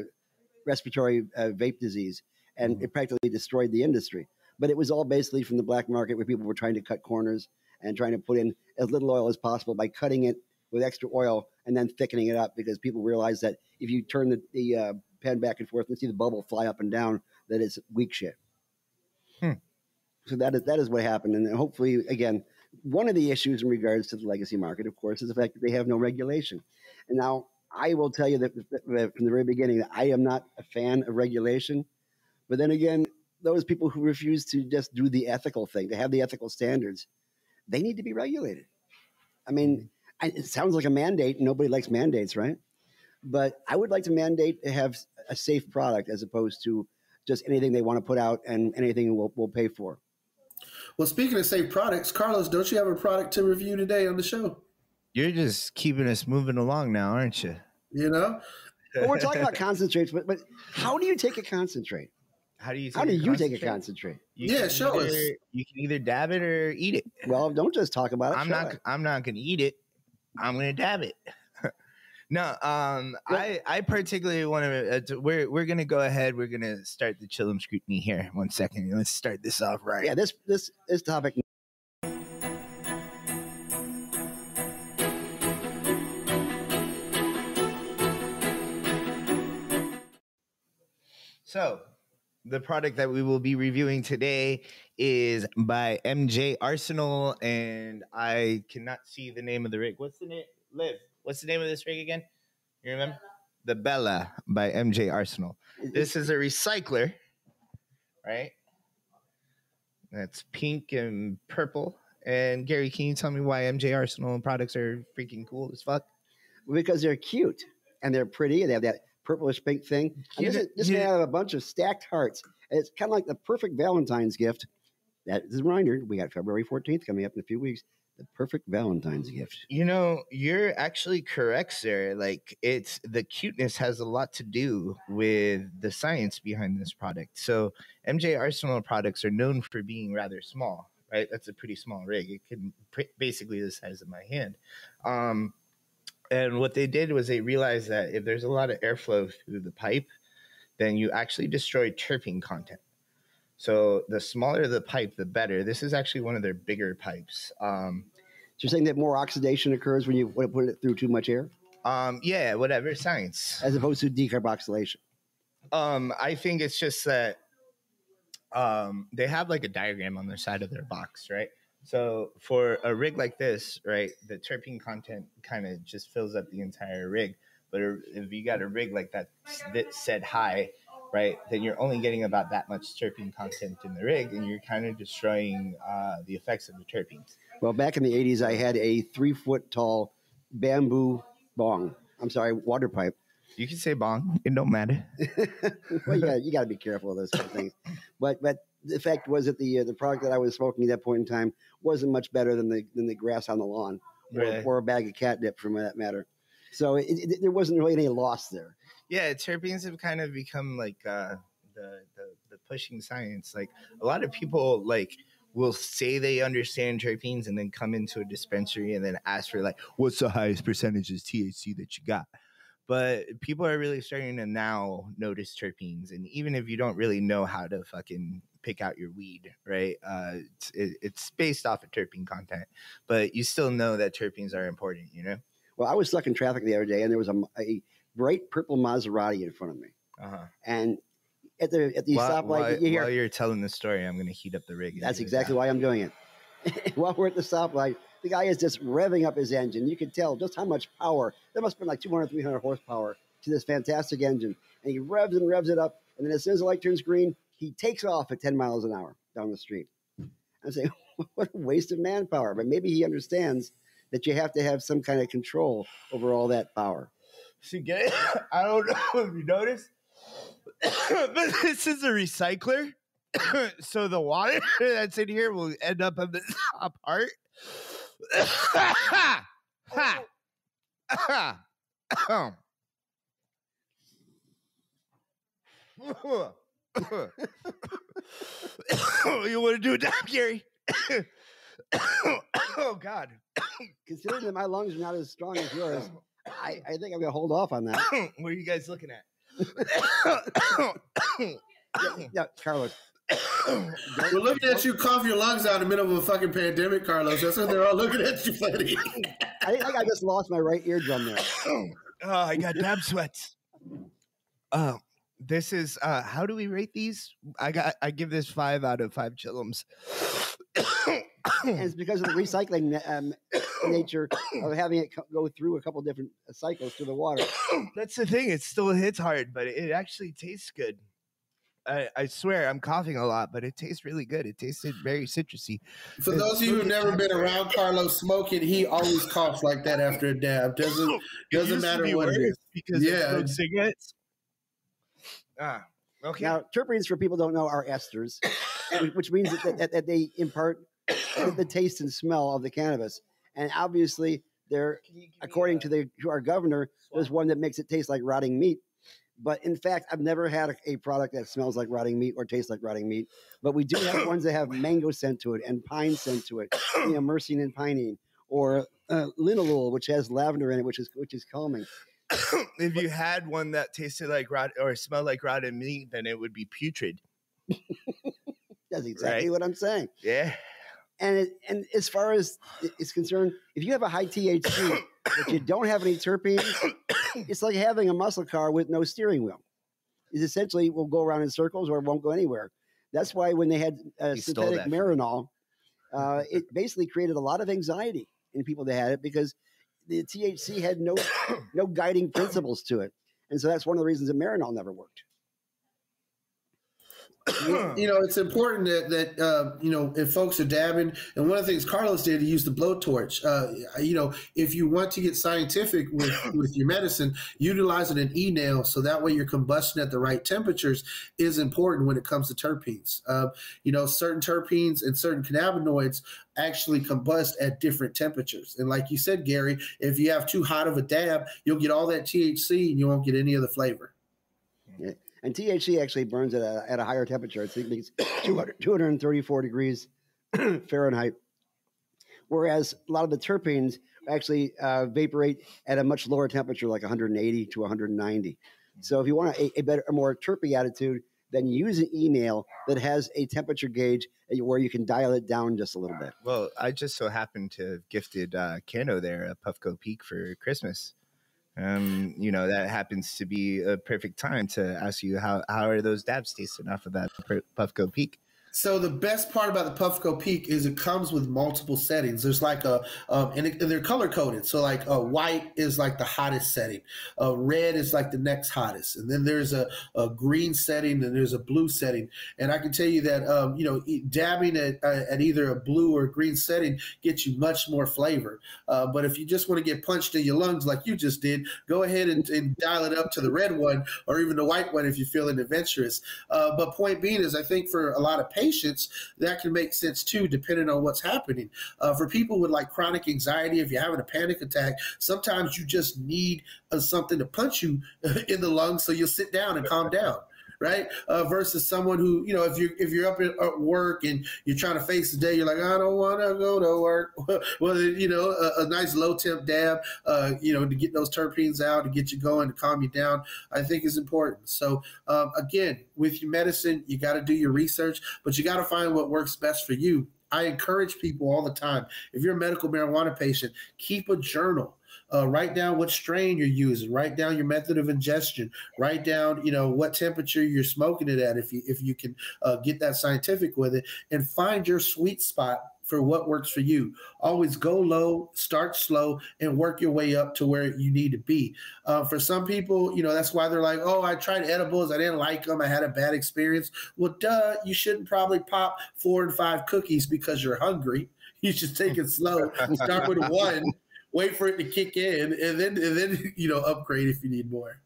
respiratory uh, vape disease, and it practically destroyed the industry. But it was all basically from the black market where people were trying to cut corners and trying to put in as little oil as possible by cutting it with extra oil and then thickening it up because people realized that if you turn the, the uh, pen back and forth and see the bubble fly up and down, that it's weak shit. Hmm. So that is that is what happened, and hopefully, again, one of the issues in regards to the legacy market, of course, is the fact that they have no regulation. And now I will tell you that, that from the very beginning that I am not a fan of regulation, but then again, those people who refuse to just do the ethical thing, to have the ethical standards, they need to be regulated. I mean, mm-hmm. I, it sounds like a mandate. Nobody likes mandates, right? But I would like to mandate to have a safe product as opposed to just anything they want to put out and anything we'll, we'll pay for. Well, speaking of safe products, Carlos, don't you have a product to review today on the show? You're just keeping us moving along now, aren't you? You know, Well, we're talking about concentrates, but, but how do you take a concentrate? How do you? How do you take a concentrate? You yeah, show either, us. You can either dab it or eat it. Well, don't just talk about it. I'm not. It. I'm not gonna eat it. I'm gonna dab it. no, um, well, I I particularly want uh, to. Uh, we're we're gonna go ahead. We're gonna start the chillum scrutiny here. One second. Let's start this off right. Yeah, this this this topic So the product that we will be reviewing today is by MJ Arsenal, and I cannot see the name of the rig. What's the name? Liv. What's the name of this rig again? You remember? The Bella by MJ Arsenal. This is a recycler, right? That's pink and purple. And Gary, can you tell me why MJ Arsenal products are freaking cool as fuck? because they're cute and they're pretty and they have that purplish pink thing. And this is, this you- may have a bunch of stacked hearts. And it's kind of like the perfect Valentine's gift. That is a reminder. We got February 14th coming up in a few weeks. The perfect Valentine's gift. You know, you're actually correct, sir. Like it's the cuteness has a lot to do with the science behind this product. So MJ Arsenal products are known for being rather small, right? That's a pretty small rig. It can pr- basically the size of my hand. Um, and what they did was they realized that if there's a lot of airflow through the pipe, then you actually destroy terpene content. So the smaller the pipe, the better. This is actually one of their bigger pipes. Um, So you're saying that more oxidation occurs when you put put it through too much air um, yeah, whatever science. as opposed to decarboxylation. Um, I think it's just that um, they have like a diagram on the side of their box, right? So for a rig like this, right, the terpene content kind of just fills up the entire rig. But if you got a rig like that that said high, right, then you're only getting about that much terpene content in the rig, and you're kind of destroying uh, the effects of the terpenes. Well, back in the 80s, I had a three foot tall bamboo bong. I'm sorry, water pipe. You can say bong; it don't matter. well, you got you got to be careful of those kind of things. But but the fact was that the uh, the product that I was smoking at that point in time wasn't much better than the than the grass on the lawn or, Right. or a bag of catnip, for that matter. So it, it, there wasn't really any loss there. yeah terpenes have kind of become like uh the, the the pushing science like a lot of people like will say they understand terpenes and then come into a dispensary and then ask for like what's the highest percentage of thc that you got but people are really starting to now notice terpenes and even if you don't really know how to fucking pick out your weed right uh it's, it, it's based off of terpene content but you still know that terpenes are important you know Well, I was stuck in traffic the other day, and there was a, a bright purple Maserati in front of me, uh-huh and at the at the while, stoplight, while- you hear while you're telling the story, I'm gonna heat up the rig. That's exactly why I'm doing it. While we're at the stoplight, the guy is just revving up his engine. You can tell just how much power. There must have been like 200, 300 horsepower to this fantastic engine. And he revs and revs it up. And then as soon as the light turns green, he takes off at 10 miles an hour down the street. I say, what a waste of manpower. But maybe he understands that you have to have some kind of control over all that power. See, get it? I don't know if you noticed, but this is a recycler. so the water that's in here will end up on the top part. ha! Ha! you want to do it now, Gary? oh God! Considering that my lungs are not as strong as yours, I, I think I'm going to hold off on that. what are you guys looking at? Yeah, yeah, Carlos. We're looking at you cough your lungs out in the middle of a fucking pandemic, Carlos. That's what they're all looking at you, buddy. I think I just lost my right eardrum there. oh, I got dab sweats. Uh, this is uh, how do we rate these? I got I give this five out of five chillums. it's because of the recycling um, nature of having it co- go through a couple different uh, cycles through the water. That's the thing; it still hits hard, but it actually tastes good. I, I swear I'm coughing a lot, but it tastes really good. It tasted very citrusy. For those of you who've never been around Carlos smoking, he always coughs like that after a dab. Doesn't doesn't matter what it is. because Yeah. yeah, cigarettes. Ah, okay. Now, terpenes, for people who don't know, are esters, which- which means that, that, that they impart the, the taste and smell of the cannabis. And obviously, they're according to the to our governor, there's one that makes it taste like rotting meat. But in fact, I've never had a, a product that smells like rotting meat or tastes like rotting meat. But we do have ones that have mango scent to it and pine scent to it, you know, myrcene and pinene, or uh, linalool, which has lavender in it, which is which is calming. if you had one that tasted like rot or smelled like rotten meat, then it would be putrid. That's exactly Right. what I'm saying. Yeah. And it, and as far as is concerned, if you have a high THC but you don't have any terpenes, it's like having a muscle car with no steering wheel. is essentially will go around in circles or won't go anywhere. That's why when they had uh, synthetic. Marinol, uh, it basically created a lot of anxiety in people that had it because the THC had no no guiding principles to it, and so that's one of the reasons that Marinol never worked. You know, it's important that that uh, you know if folks are dabbing, and one of the things Carlos did, he used the blowtorch. Uh, you know, if you want to get scientific with with your medicine, utilizing an e nail so that way your combustion at the right temperatures is important when it comes to terpenes. Uh, you know, certain terpenes and certain cannabinoids actually combust at different temperatures. And like you said, Gary, if you have too hot of a dab, you'll get all that THC and you won't get any of the flavor. And THC actually burns at a, at a higher temperature. It's 200, 234 degrees Fahrenheit. Whereas a lot of the terpenes actually uh, vaporate at a much lower temperature, like 180 to 190. So if you want a, a better, a more terpy attitude, then use an e-nail that has a temperature gauge where you can dial it down just a little bit. Well, I just so happened to have gifted uh, Cano there a Puffco Peak for Christmas. Um, you know that happens to be a perfect time to ask you how how are those dabs tasting off of that Puffco Peak. So the best part about the Puffco Peak is it comes with multiple settings. There's like a, um, and, it, and they're color coded. So like uh, white is like the hottest setting, uh, red is like the next hottest, and then there's a, a green setting and there's a blue setting. And I can tell you that um, you know dabbing at, uh, at either a blue or green setting gets you much more flavor. Uh, but if you just want to get punched in your lungs like you just did, go ahead and, and dial it up to the red one or even the white one if you're feeling adventurous. Uh, but point being is, I think for a lot of patients, that can make sense too, depending on what's happening. Uh, for people with like chronic anxiety, if you're having a panic attack, sometimes you just need uh, something to punch you in the lungs so you'll sit down and calm down. Right, uh, versus someone who you know, if you're if you're up at, work and you're trying to face the day, you're like, I don't want to go to work. well, you know, a, a nice low temp dab, uh, you know, to get those terpenes out, to get you going, to calm you down, I think is important. So um, again, with your medicine, you got to do your research, but you got to find what works best for you. I encourage people all the time. If you're a medical marijuana patient, keep a journal. Uh, write down what strain you're using. Write down your method of ingestion. Write down, you know, what temperature you're smoking it at. If you if you can uh, get that scientific with it, and find your sweet spot for what works for you. Always go low, start slow, and work your way up to where you need to be. Uh, for some people, you know, that's why they're like, oh, I tried edibles. I didn't like them. I had a bad experience. Well, duh, you shouldn't probably pop four and five cookies because you're hungry. You should take it slow. Start with one, wait for it to kick in, and then, and then, you know, upgrade if you need more.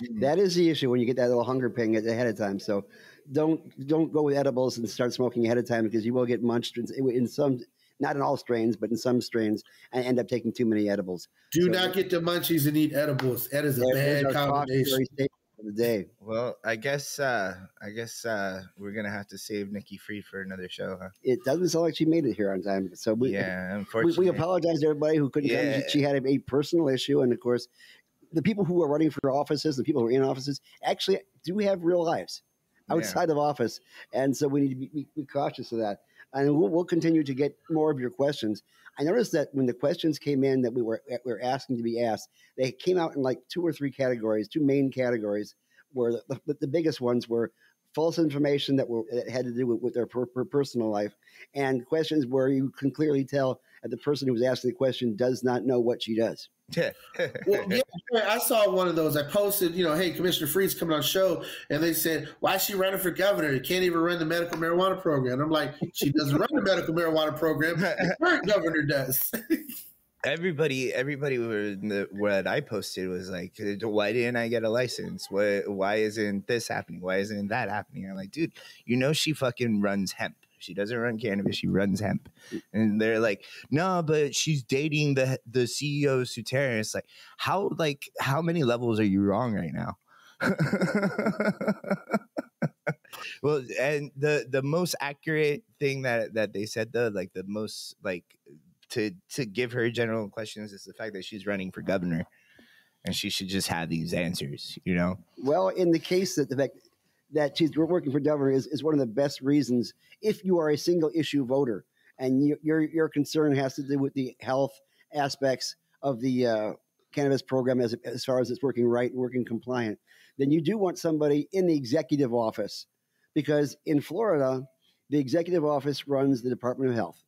Hmm. That is the issue when you get that little hunger ping ahead of time. So don't don't go with edibles and start smoking ahead of time because you will get munched in, some, not in all strains, but in some strains, and end up taking too many edibles. Do So- not get the munchies and eat edibles. That is a bad combination. cautionary statement for the day. Well, I guess uh, I guess uh, we're gonna have to save Nikki Fried for another show, huh? It doesn't sound like she made it here on time. So we, yeah, unfortunately. we apologize to everybody who couldn't Yeah. come. She had a, personal issue, and of course, the people who are running for offices, the people who are in offices, actually do have real lives Yeah. outside of office, and so we need to be, be, be cautious of that. And we'll, we'll continue to get more of your questions. I noticed that when the questions came in that we were we were asking to be asked, they came out in like two or three categories, two main categories, where the, the, the biggest ones were false information that were that had to do with, with their per, per personal life, and questions where you can clearly tell the person who was asking the question does not know what she does. Well, yeah, I saw one of those. I posted, you know, hey, Commissioner Fried's coming on show, and they said, why is she running for governor? You can't even run the medical marijuana program. I'm like, she doesn't run the medical marijuana program. The current governor does. everybody everybody were the, what i posted was like why didn't i get a license why, why isn't this happening why isn't that happening i'm like dude you know she fucking runs hemp she doesn't run cannabis she runs hemp. And they're like no but she's dating the the ceo of Surterra. it's like how like how many levels are you wrong right now? Well and the the most accurate thing that that they said though like the most like to to give her general questions is the fact that she's running for governor. And she should just have these answers you know? Well, in the case that the fact that she's working for governor is, is one of the best reasons if you are a single issue voter and you, your your concern has to do with the health aspects of the uh, cannabis program as as far as it's working right and working compliant, then you do want somebody in the executive office, because in Florida, the executive office runs the Department of Health,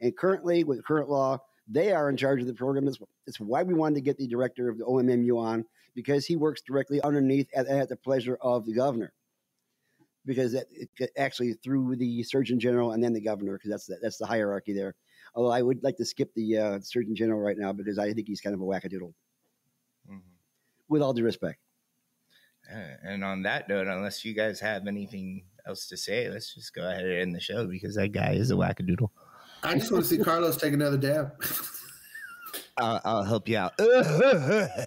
and currently with current law, they are in charge of the program. That's, that's why we wanted to get the director of the OMMU on because he works directly underneath at, at the pleasure of the governor because that it, actually through the surgeon general and then the governor because that's the, that's the hierarchy there. Although I would like to skip the uh, surgeon general right now because I think he's kind of a wackadoodle. Mm-hmm. With all due respect. And on that note, unless you guys have anything else to say, let's just go ahead and end the show because that guy is a wackadoodle. I just want to see Carlos take another dab. I'll, I'll help you out. okay.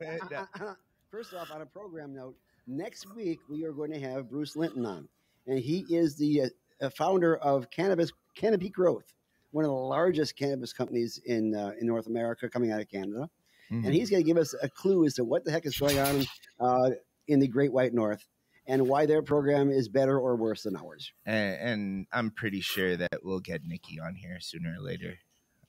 First off, on a program note, next week we are going to have Bruce Linton on, and he is the uh, founder of Cannabis Canopy Growth, one of the largest cannabis companies in uh, in North America, coming out of Canada. Mm-hmm. And he's going to give us a clue as to what the heck is going on uh, in the Great White North and why their program is better or worse than ours. And, and I'm pretty sure that we'll get Nikki on here sooner or later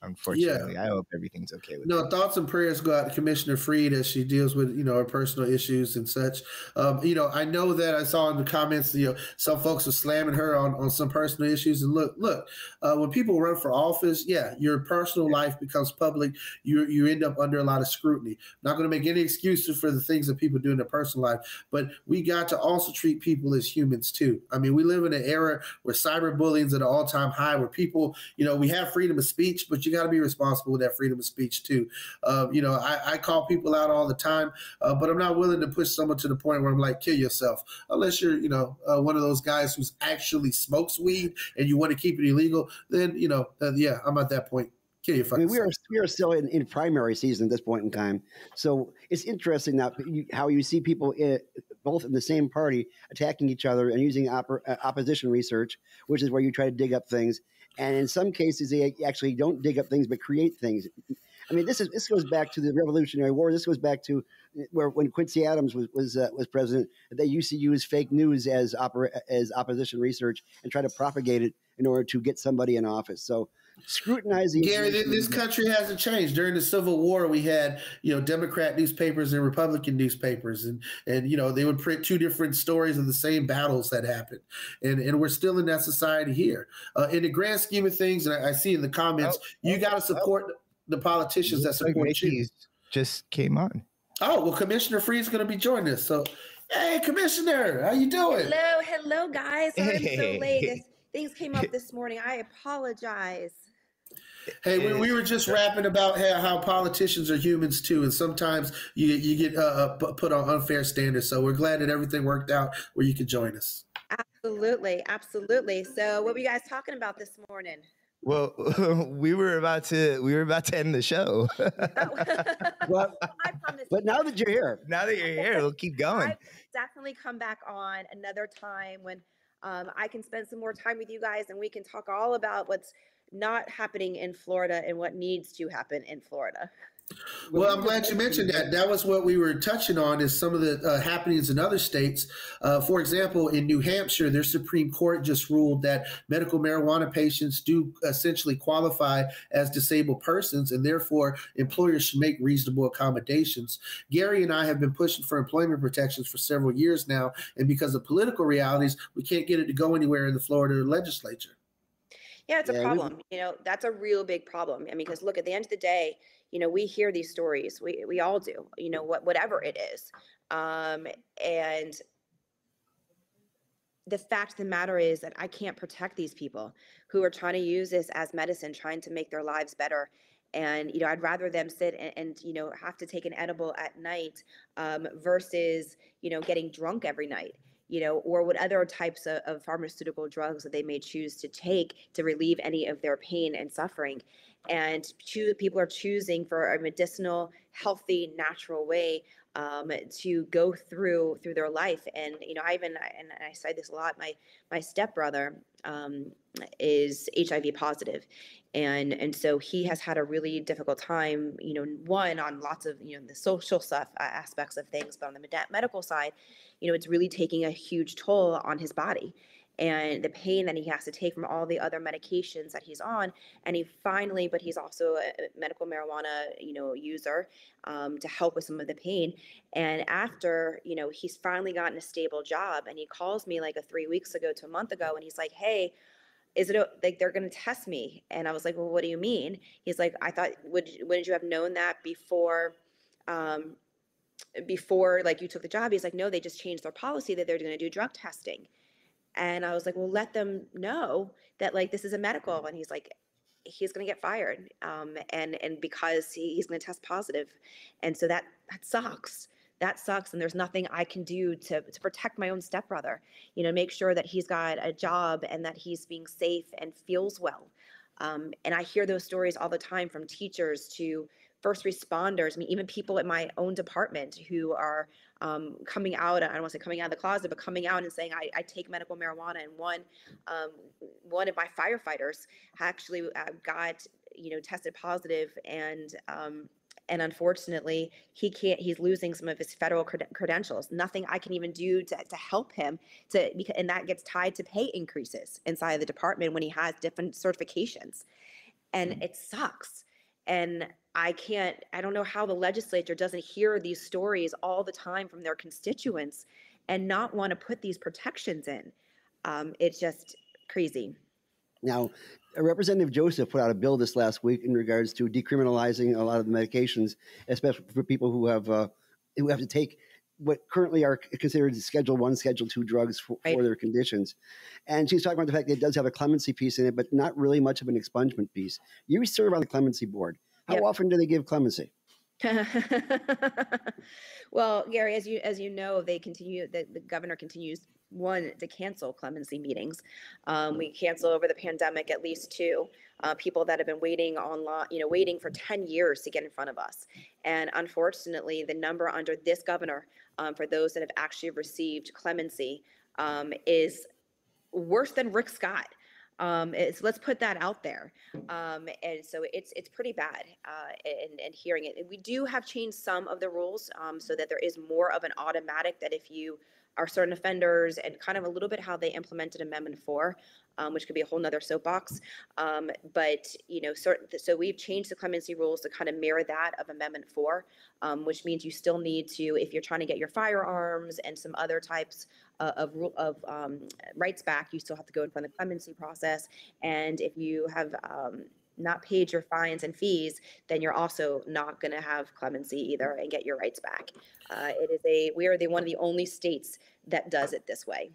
unfortunately. Yeah. I hope everything's okay with No, that. thoughts and prayers go out to Commissioner Fried as she deals with, you know, her personal issues and such. Um, you know, I know that I saw in the comments, you know, some folks are slamming her on, on some personal issues. And look, look, uh, when people run for office, yeah, your personal life becomes public. You you end up under a lot of scrutiny. Not going to make any excuses for the things that people do in their personal life, but we got to also treat people as humans too. I mean, we live in an era where cyberbullying is at an all-time high, where people, you know, we have freedom of speech, but you got to be responsible with that freedom of speech too. Uh, you know, I, I, call people out all the time, uh, but I'm not willing to push someone to the point where I'm like, kill yourself, unless you're, you know, uh, one of those guys who's actually smokes weed and you want to keep it illegal. Then, you know, yeah, I'm at that point. I mean, we are we are still in, in primary season at this point in time, so it's interesting that you, how you see people in, both in the same party attacking each other and using uh, opposition research, which is where you try to dig up things. And in some cases, they actually don't dig up things but create things. I mean, this is this goes back to the Revolutionary War. This goes back to where when Quincy Adams was was uh, was president, they used to use fake news as opera, as opposition research and try to propagate it in order to get somebody in office. So scrutinizing. Gary, this country hasn't changed. During the Civil War, we had you know Democrat newspapers and Republican newspapers, and and you know they would print two different stories of the same battles that happened, and and we're still in that society here. Uh, in the grand scheme of things, and I, I see in the comments, oh, you oh, got to support oh. the politicians that support like you. Just came on. Oh well, Commissioner Fried is going to be joining us. So, hey, Commissioner, how you doing? Hello, hello, guys. I'm so late. Things came up this morning. I apologize. Hey, we, we were just rapping about how, how, politicians are humans too, and sometimes you you get uh, uh put on unfair standards. So we're glad that everything worked out where you could join us. Absolutely, absolutely. So, what were you guys talking about this morning? Well, we were about to we were about to end the show. well, but now that you're here, now that you're here, we'll keep going. I've definitely come back on another time when um, I can spend some more time with you guys, and we can talk all about what's not happening in Florida and what needs to happen in Florida. Well, I'm glad you mentioned that. That was what we were touching on is some of the uh, happenings in other states. Uh, for example, in New Hampshire, their Supreme Court just ruled that medical marijuana patients do essentially qualify as disabled persons, and therefore employers should make reasonable accommodations. Gary and I have been pushing for employment protections for several years now, and because of political realities, we can't get it to go anywhere in the Florida legislature. Yeah, it's a yeah, problem. You know, that's a real big problem. I mean, because look, at the end of the day, you know, we hear these stories. We we all do. You know, what whatever it is, um, and the fact of the matter is that I can't protect these people who are trying to use this as medicine, trying to make their lives better. And you know, I'd rather them sit and, and you know have to take an edible at night um, versus you know getting drunk every night you know, or what other types of, of, pharmaceutical drugs that they may choose to take to relieve any of their pain and suffering. And choose, people are choosing for a medicinal, healthy, natural way um, to go through through their life. And you know, I even and I say this a lot. My my stepbrother um, is HIV positive, and and so he has had a really difficult time. You know, one on lots of you know the social stuff aspects of things, but on the med- medical side, you know, it's really taking a huge toll on his body. And the pain that he has to take from all the other medications that he's on. And he finally, but he's also a medical marijuana, you know, user um, to help with some of the pain. And after, you know, he's finally gotten a stable job, and he calls me like a three weeks ago to a month ago, and he's like, "Hey." Is it like they're going to test me? And I was like, well, what do you mean? He's like, I thought, would wouldn't you have known that before um, before like you took the job he's like no they just changed their policy that they're going to do drug testing and i was like well let them know that like this is a medical and he's like he's going to get fired um, and and because he, he's going to test positive. And so that that sucks. That sucks and there's nothing i can do to, to protect my own stepbrother you know make sure that he's got a job and that he's being safe and feels well. Um, and i hear those stories all the time from teachers to first responders, I mean, even people in my own department who are um, coming out, I don't want to say coming out of the closet, but coming out and saying, I, I take medical marijuana. And one, um, one of my firefighters actually uh, got, you know, tested positive and, um, and unfortunately he can't he's losing some of his federal cred- credentials nothing i can even do to, to help him to and that gets tied to pay increases inside of the department when he has different certifications and mm. it sucks and I can't, I don't know how the legislature doesn't hear these stories all the time from their constituents and not want to put these protections in. Um, it's just crazy. Now, Representative Joseph put out a bill this last week in regards to decriminalizing a lot of the medications, especially for people who have uh, who have to take what currently are considered Schedule One, Schedule Two drugs for, right. for, their conditions. And she's talking about the fact that it does have a clemency piece in it, but not really much of an expungement piece. You serve on the clemency board. How yep. often do they give clemency? well, Gary, as you as you know, they continue. The, the governor continues one to cancel clemency meetings. Um, we cancel over the pandemic at least two uh, people that have been waiting on law, you know, waiting for ten years to get in front of us. And unfortunately, the number under this governor um, for those that have actually received clemency um, is worse than Rick Scott. Um, it's, let's put that out there. Um, and so it's it's pretty bad uh, and, and hearing it. We do have changed some of the rules um, so that there is more of an automatic that if you are certain offenders and kind of a little bit how they implemented Amendment 4, um, which could be a whole nother soapbox. Um, but, you know, so we've changed the clemency rules to kind of mirror that of Amendment 4, um, which means you still need to, if you're trying to get your firearms and some other types uh, of, of um, rights back, you still have to go in front of the clemency process. And if you have um, not paid your fines and fees, then you're also not going to have clemency either and get your rights back. Uh, it is a we are the one of the only states that does it this way.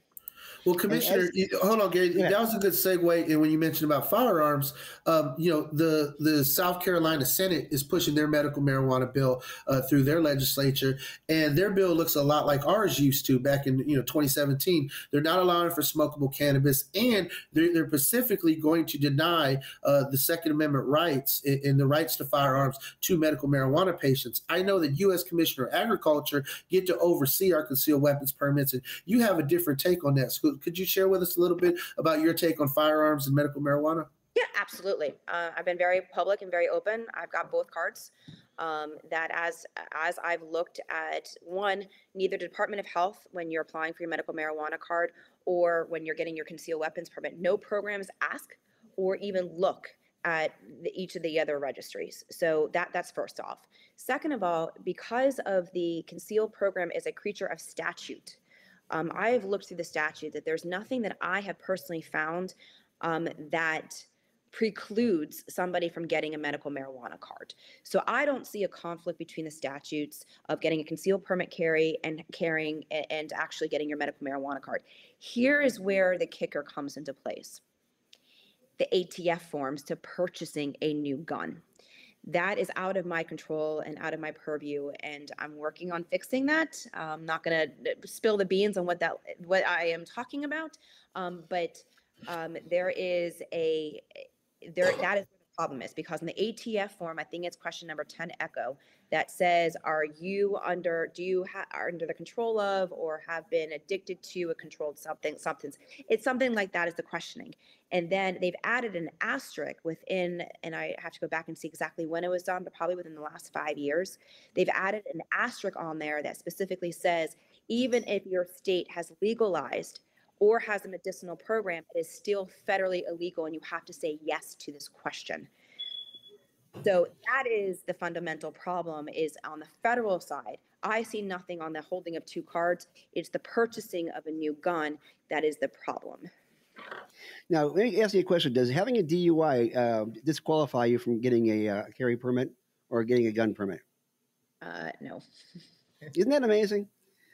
Well, Commissioner, as, hold on, Gary. Yeah. That was a good segue. And when you mentioned about firearms, um, you know, the the South Carolina Senate is pushing their medical marijuana bill uh, through their legislature, and their bill looks a lot like ours used to back in you know 2017. They're not allowing for smokable cannabis, and they're, they're specifically going to deny uh, the Second Amendment rights and the rights to firearms to medical marijuana patients. I know that U.S. Commissioner of Agriculture get to oversee our concealed weapons permits, and you have a different take on that. Could you share with us a little bit about your take on firearms and medical marijuana? Yeah, absolutely. Uh, I've been very public and very open. I've got both cards. Um, that as as I've looked at one, neither Department of Health when you're applying for your medical marijuana card or when you're getting your concealed weapons permit, no programs ask or even look at the, each of the other registries. So that that's first off. Second of all, because of the concealed program is a creature of statute, um, I have looked through the statute that there's nothing that I have personally found um, that precludes somebody from getting a medical marijuana card. So I don't see a conflict between the statutes of getting a concealed permit carry and carrying and actually getting your medical marijuana card. Here is where the kicker comes into place. The ATF forms to purchasing a new gun that is out of my control and out of my purview and i'm working on fixing that. I'm not going to spill the beans on what that what i am talking about um, but um, there is a there that is the problem is because in the ATF form, I think it's question number 10 echo that says, are you under, do you ha- are under the control of or have been addicted to a controlled something, substance? It's something like that is the questioning. And then they've added an asterisk within, and I have to go back and see exactly when it was done, but probably within the last five years. They've added an asterisk on there that specifically says, even if your state has legalized or has a medicinal program, it is still federally illegal, and you have to say yes to this question. So that is the fundamental problem is on the federal side. I see nothing on the holding of two cards. It's the purchasing of a new gun that is the problem. Now, let me ask you a question. Does having a DUI uh, disqualify you from getting a uh, carry permit or getting a gun permit? Uh, no. Isn't that amazing?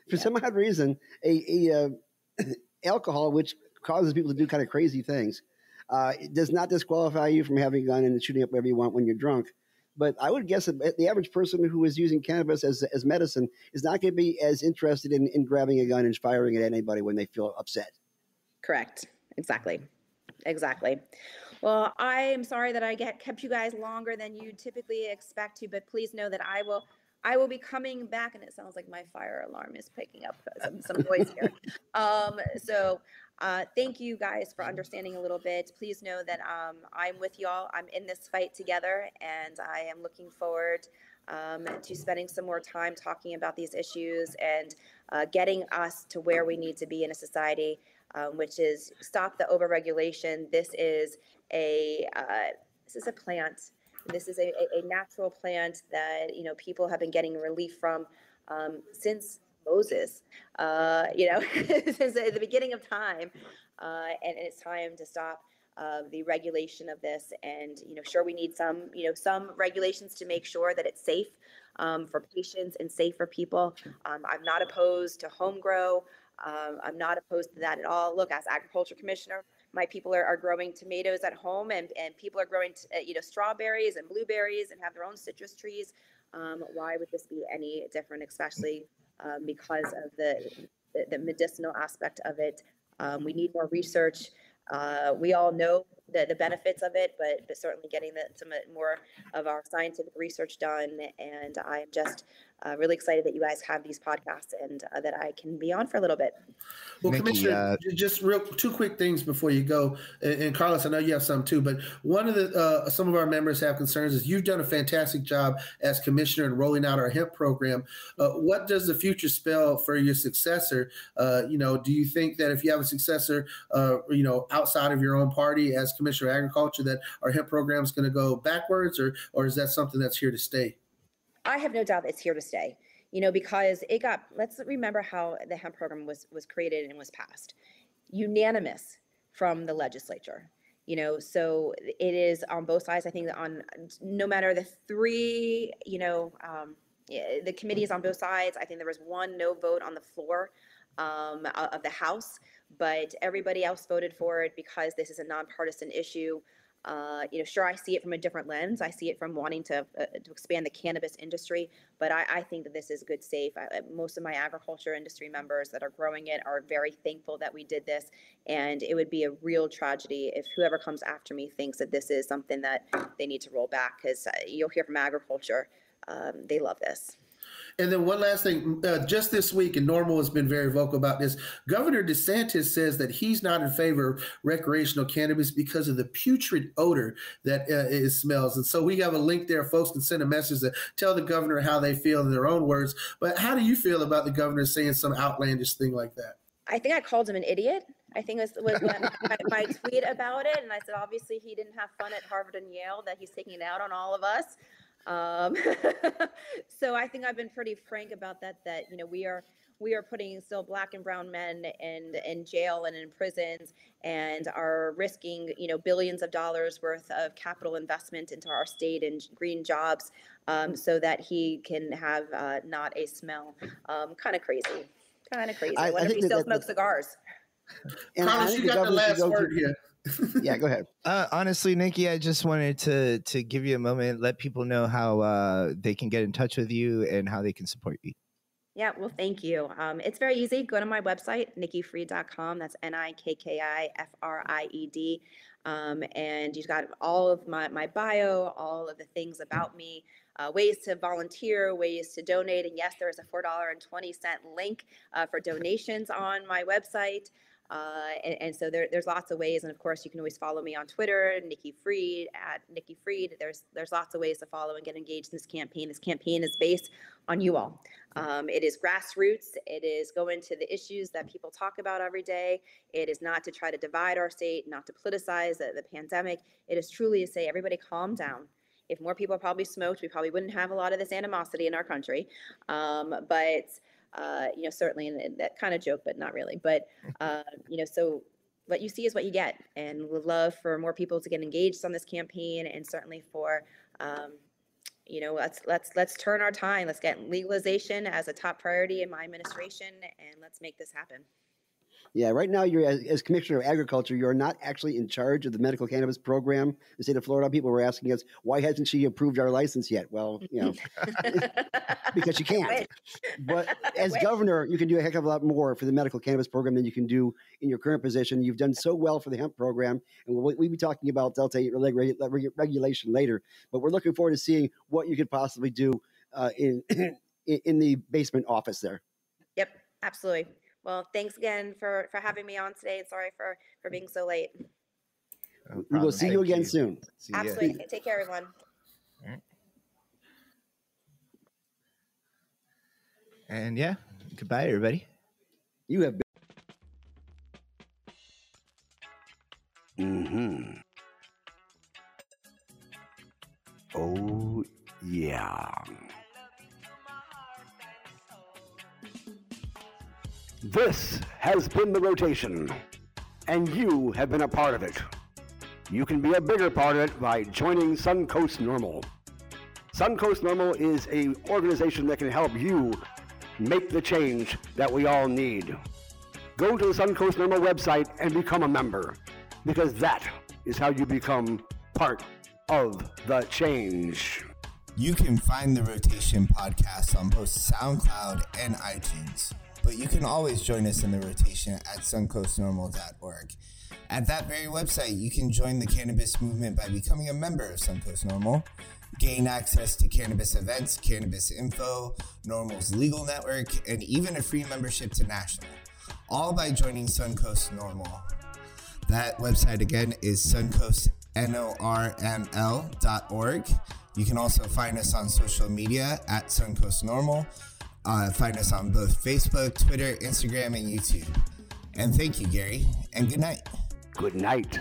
For Yeah. some odd reason, a, a uh, alcohol, which causes people to do kind of crazy things, uh, it does not disqualify you from having a gun and shooting up whatever you want when you're drunk. But I would guess that the average person who is using cannabis as, as medicine is not going to be as interested in, in grabbing a gun and firing it at anybody when they feel upset. Correct. Exactly. Exactly. Well, I am sorry that I get kept you guys longer than you typically expect to, but please know that I will I will be coming back and it sounds like my fire alarm is picking up some, some noise here. Um, so uh, thank you guys for understanding a little bit. Please know that um, I'm with y'all. I'm in this fight together and I am looking forward um, to spending some more time talking about these issues and uh, getting us to where we need to be in a society um, which is stop the overregulation. This is a uh, this is a plant. This is a, a, natural plant that you know people have been getting relief from um, since Moses. Uh, you know, since the the beginning of time, uh, and it's time to stop. Uh, the regulation of this, and you know, sure we need some, you know, some regulations to make sure that it's safe um, for patients and safe for people. Um, I'm not opposed to home grow. Um, I'm not opposed to that at all. Look, as agriculture commissioner, my people are, are growing tomatoes at home, and, and people are growing, t- uh, you know, strawberries and blueberries and have their own citrus trees. Um, why would this be any different, especially um, because of the, the medicinal aspect of it? Um, we need more research. Uh, we all know the, the benefits of it, but, but certainly getting the, some uh, more of our scientific research done. And I am just uh, really excited that you guys have these podcasts and uh, that I can be on for a little bit. Well, Nikki, Commissioner, uh, just real two quick things before you go, and, and Carlos, I know you have some too, but one of the uh, some of our members have concerns is you've done a fantastic job as commissioner in rolling out our hemp program. Uh, what does the future spell for your successor? Uh, you know, do you think that if you have a successor, uh, you know, outside of your own party as commissioner of agriculture, that our hemp program is going to go backwards, or or is that something that's here to stay? I have no doubt it's here to stay. You know, because it got. Let's remember how the hemp program was was created and was passed, unanimous from the legislature. You know, so it is on both sides. I think that on no matter the three, you know, um, the committee is on both sides. I think there was one no vote on the floor um, of the House, but everybody else voted for it because this is a nonpartisan issue. Uh, you know, sure, I see it from a different lens. I see it from wanting to uh, to expand the cannabis industry, but I, I think that this is good, safe. I, most of my agriculture industry members that are growing it are very thankful that we did this, and it would be a real tragedy if whoever comes after me thinks that this is something that they need to roll back. Because you'll hear from agriculture, um, they love this. And then one last thing, uh, just this week, and NORML has been very vocal about this. Governor DeSantis says that he's not in favor of recreational cannabis because of the putrid odor that uh, it smells. And so we have a link there. Folks can send a message to tell the governor how they feel in their own words. But how do you feel about the governor saying some outlandish thing like that? I think I called him an idiot. I think was was my, my, my tweet about it, and I said obviously he didn't have fun at Harvard and Yale that he's taking it out on all of us. Um, so I think I've been pretty frank about that. That you know we are we are putting still black and brown men in in jail and in prisons, and are risking you know billions of dollars worth of capital investment into our state and green jobs, um, so that he can have uh, not a smell. Um, kind of crazy. Kind of crazy. I- I what if he still that- smokes cigars? And Carlos, you got the last go word to- here. Yeah, go ahead. Uh, honestly, Nikki, I just wanted to to give you a moment, let people know how uh, they can get in touch with you and how they can support you. Yeah, well, thank you. Um, it's very easy. Go to my website, nikkifried.com. That's N I K K I F R I E D. Um, and you've got all of my, my bio, all of the things about me, uh, ways to volunteer, ways to donate. And yes, there is a $4.20 link uh, for donations on my website. Uh, and, and, so there, there's lots of ways. And of course, you can always follow me on Twitter, Nikki Fried at Nikki Fried. There's there's lots of ways to follow and get engaged in this campaign. This campaign is based on you all. Um, it is grassroots. It is going to the issues that people talk about every day. It is not to try to divide our state, not to politicize the, the pandemic. It is truly to say, everybody calm down. If more people probably smoked, we probably wouldn't have a lot of this animosity in our country. Um, but uh, you know, certainly, and that kind of joke, but not really. But uh, you know, so what you see is what you get, and would love for more people to get engaged on this campaign, and certainly for um, you know, let's let's let's turn our time. Let's get legalization as a top priority in my administration, and let's make this happen. Yeah, right now you're as, as, commissioner of agriculture, you're not actually in charge of the medical cannabis program the state of Florida. People were asking us, why hasn't she approved our license yet? Well, you know, because she can't. But as governor, you can do a heck of a lot more for the medical cannabis program than you can do in your current position. You've done so well for the hemp program, and we'll, we'll be talking about Delta 8 regulation later. But we're looking forward to seeing what you could possibly do uh, in in the basement office there. Yep, absolutely. Well, thanks again for for having me on today, and sorry for for being so late. No we will see you again you. soon. See Absolutely. You. Take care, everyone. And yeah, goodbye, everybody. You have been. Hmm. Oh yeah. This has been the rotation, and you have been a part of it. You can be a bigger part of it by joining Suncoast NORML. Suncoast NORML is a organization that can help you make the change that we all need. Go to the Suncoast NORML website and become a member, because that is how you become part of the change. You can find the Rotation podcast on both SoundCloud and iTunes but you can always join us in the rotation at suncoastnorml.org. At that very website, you can join the cannabis movement by becoming a member of Suncoast NORML, gain access to cannabis events, cannabis info, NORML's legal network, and even a free membership to National, all by joining Suncoast NORML. That website again is suncoastnorml.org. You can also find us on social media at Suncoast NORML uh, find us on both Facebook, Twitter, Instagram, and YouTube. And thank you, Gary, and good night. Good night.